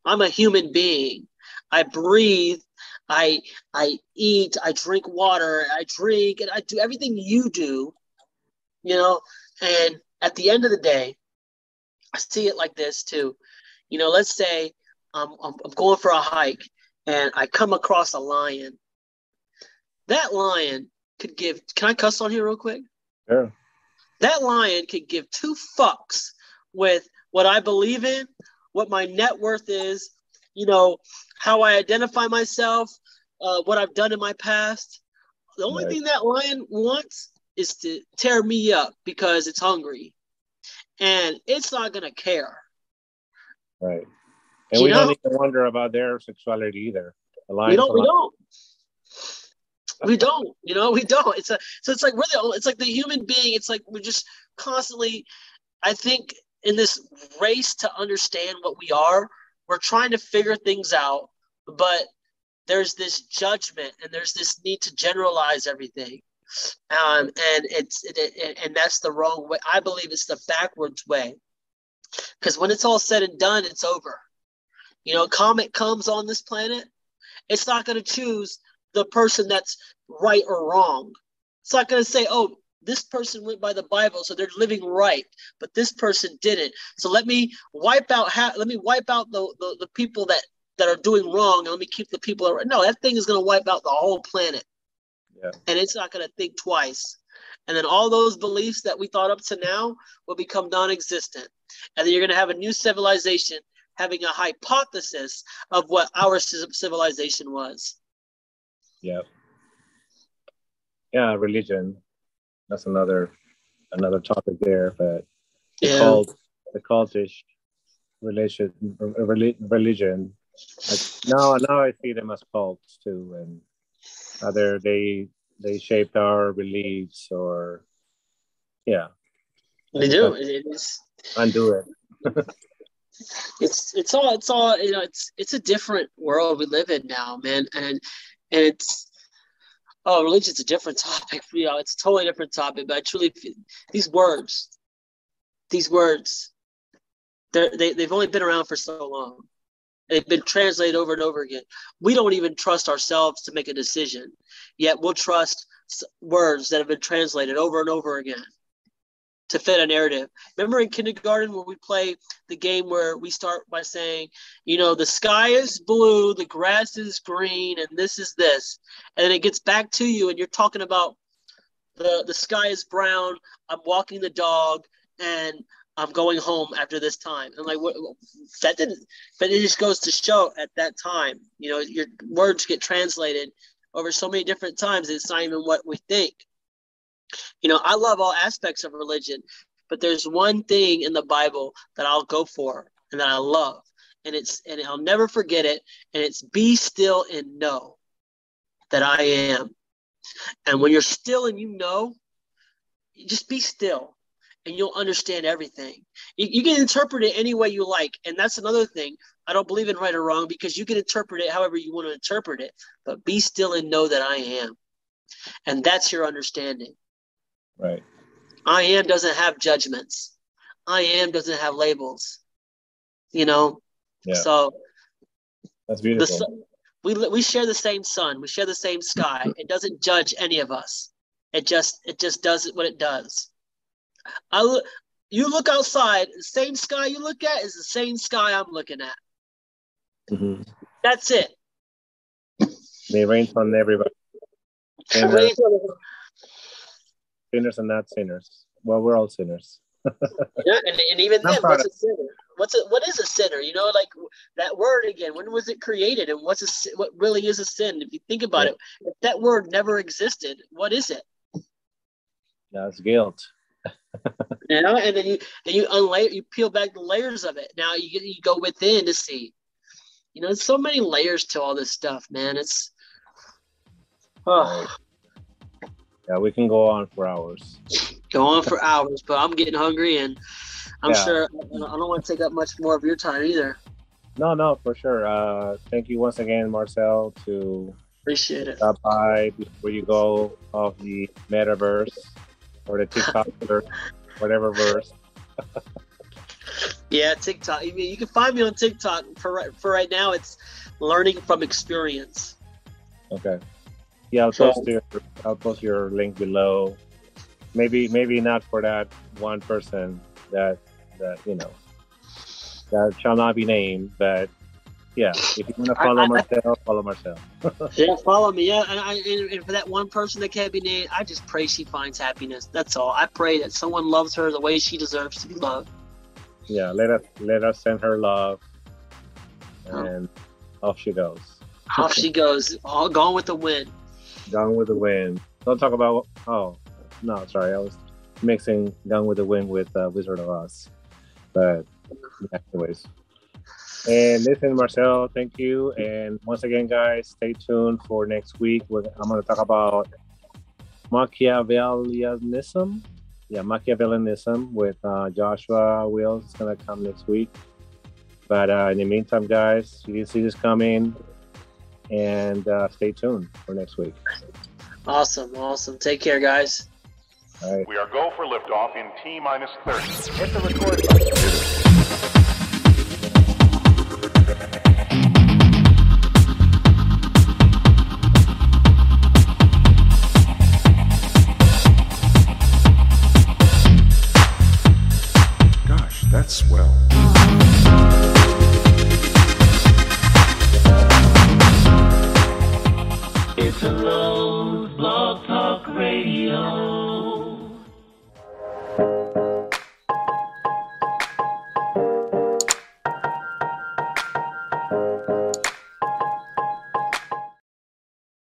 I'm a human being. I breathe. I I eat. I drink water. I drink, and I do everything you do. You know, and at the end of the day, I see it like this too. You know, let's say um, I'm, I'm going for a hike and I come across a lion. That lion could give, can I cuss on here real quick? Yeah. That lion could give two fucks with what I believe in, what my net worth is, you know, how I identify myself, uh, what I've done in my past. The only Right. thing that lion wants is to tear me up because it's hungry. And it's not going to care. Right. And You we don't know- even wonder about their sexuality either. The we don't we don't we don't you know we don't. It's a so it's like we're the it's like the human being it's like we're just constantly i think in this race to understand what we are we're trying to figure things out but there's this judgment and there's this need to generalize everything. Um, and it's it, it, and that's the wrong way. I believe it's the backwards way. Because when it's all said and done it's over. You know a comet comes on this planet it's not going to choose the person that's right or wrong. It's not going to say, oh, this person went by the Bible, so they're living right, but this person didn't. So let me wipe out ha- let me wipe out the, the, the people that, that are doing wrong and let me keep the people that are right. No, that thing is going to wipe out the whole planet. Yeah. And it's not going to think twice. And then all those beliefs that we thought up to now will become non existent. And then you're going to have a new civilization having a hypothesis of what our civilization was. Yeah. Yeah, religion. That's another another topic there, but the cult, the cultish religion, religion. Like now, now I see them as cults too, and either they they shaped our beliefs or yeah, They do. It- it is. undo it. it's it's all it's all you know it's it's a different world we live in now man and and it's oh religion's a different topic for you know it's a totally different topic but i truly these words these words they, they've only been around for so long. They've been translated over and over again. We don't even trust ourselves to make a decision yet we'll trust words that have been translated over and over again to fit a narrative remember in kindergarten when we play the game where we start by saying, you know, the sky is blue, the grass is green, and this is this. And then it gets back to you and you're talking about the the sky is brown, I'm walking the dog, and I'm going home after this time. And like what that didn't but it just goes to show at that time, you know, your words get translated over so many different times, it's not even what we think. You know, I love all aspects of religion, but there's one thing in the Bible that I'll go for and that I love, and it's and I'll never forget it, and it's be still and know that I am. And when you're still and you know, just be still and you'll understand everything. You, you can interpret it any way you like, and that's another thing. I don't believe in right or wrong because you can interpret it however you want to interpret it, but be still and know that I am. And that's your understanding. Right. I am doesn't have judgments. I am doesn't have labels. You know, Yeah. so That's beautiful. sun, we we share the same sun. We share the same sky. It doesn't judge any of us. It just it just does what it does. I look. You look outside. The same sky you look at is the same sky I'm looking at. Mhm. That's it. On everybody. Sinners, Raise on- sinners and not sinners. Well, we're all sinners. Yeah, and, and even I'm then, what's a sinner? What's a what is a sinner? You know, like that word again. When was it created, and what's a what really is a sin? If you think about Yeah. it, if that word never existed, what is it? That's guilt. You know, and then you and you unlayer, you peel back the layers of it. Now you you go within to see. You know, there's so many layers to all this stuff, man. It's oh, Yeah, we can go on for hours. go on for hours, but I'm getting hungry, and I'm Yeah. sure I don't want to take up much more of your time either. No, no, for sure. Uh, thank you once again, Marcel, to Appreciate it. stop by before you go off the metaverse or the TikTok or whatever verse. Yeah, TikTok. I mean, you can find me on TikTok for right, for right now. It's learning from experience. Okay. Yeah, I'll So- post your I'll post your link below. Maybe maybe not for that one person that that you know that shall not be named, but yeah, if you want to follow I- Marcel, follow Marcel. Yeah, follow me. Yeah, and, I, and, and for that one person that can't be named, I just pray she finds happiness. That's all. I pray that someone loves her the way she deserves to be loved. Yeah, let us let us send her love, Oh. and off she goes. Off she goes, all gone with the wind. Gone with the Wind. Don't talk about. Oh, no, sorry. I was mixing Gone with the Wind with uh, Wizard of Oz. But, anyways. And listen, Marcel, thank you. And once again, guys, stay tuned for next week. I'm going to talk about Machiavellianism. Yeah, Machiavellianism with uh, Joshua Wills. It's going to come next week. But uh, in the meantime, guys, you can see this coming. And uh, stay tuned for next week. Awesome, awesome. Take care, guys. All right. We are go for liftoff in T minus 30. Hit the record button.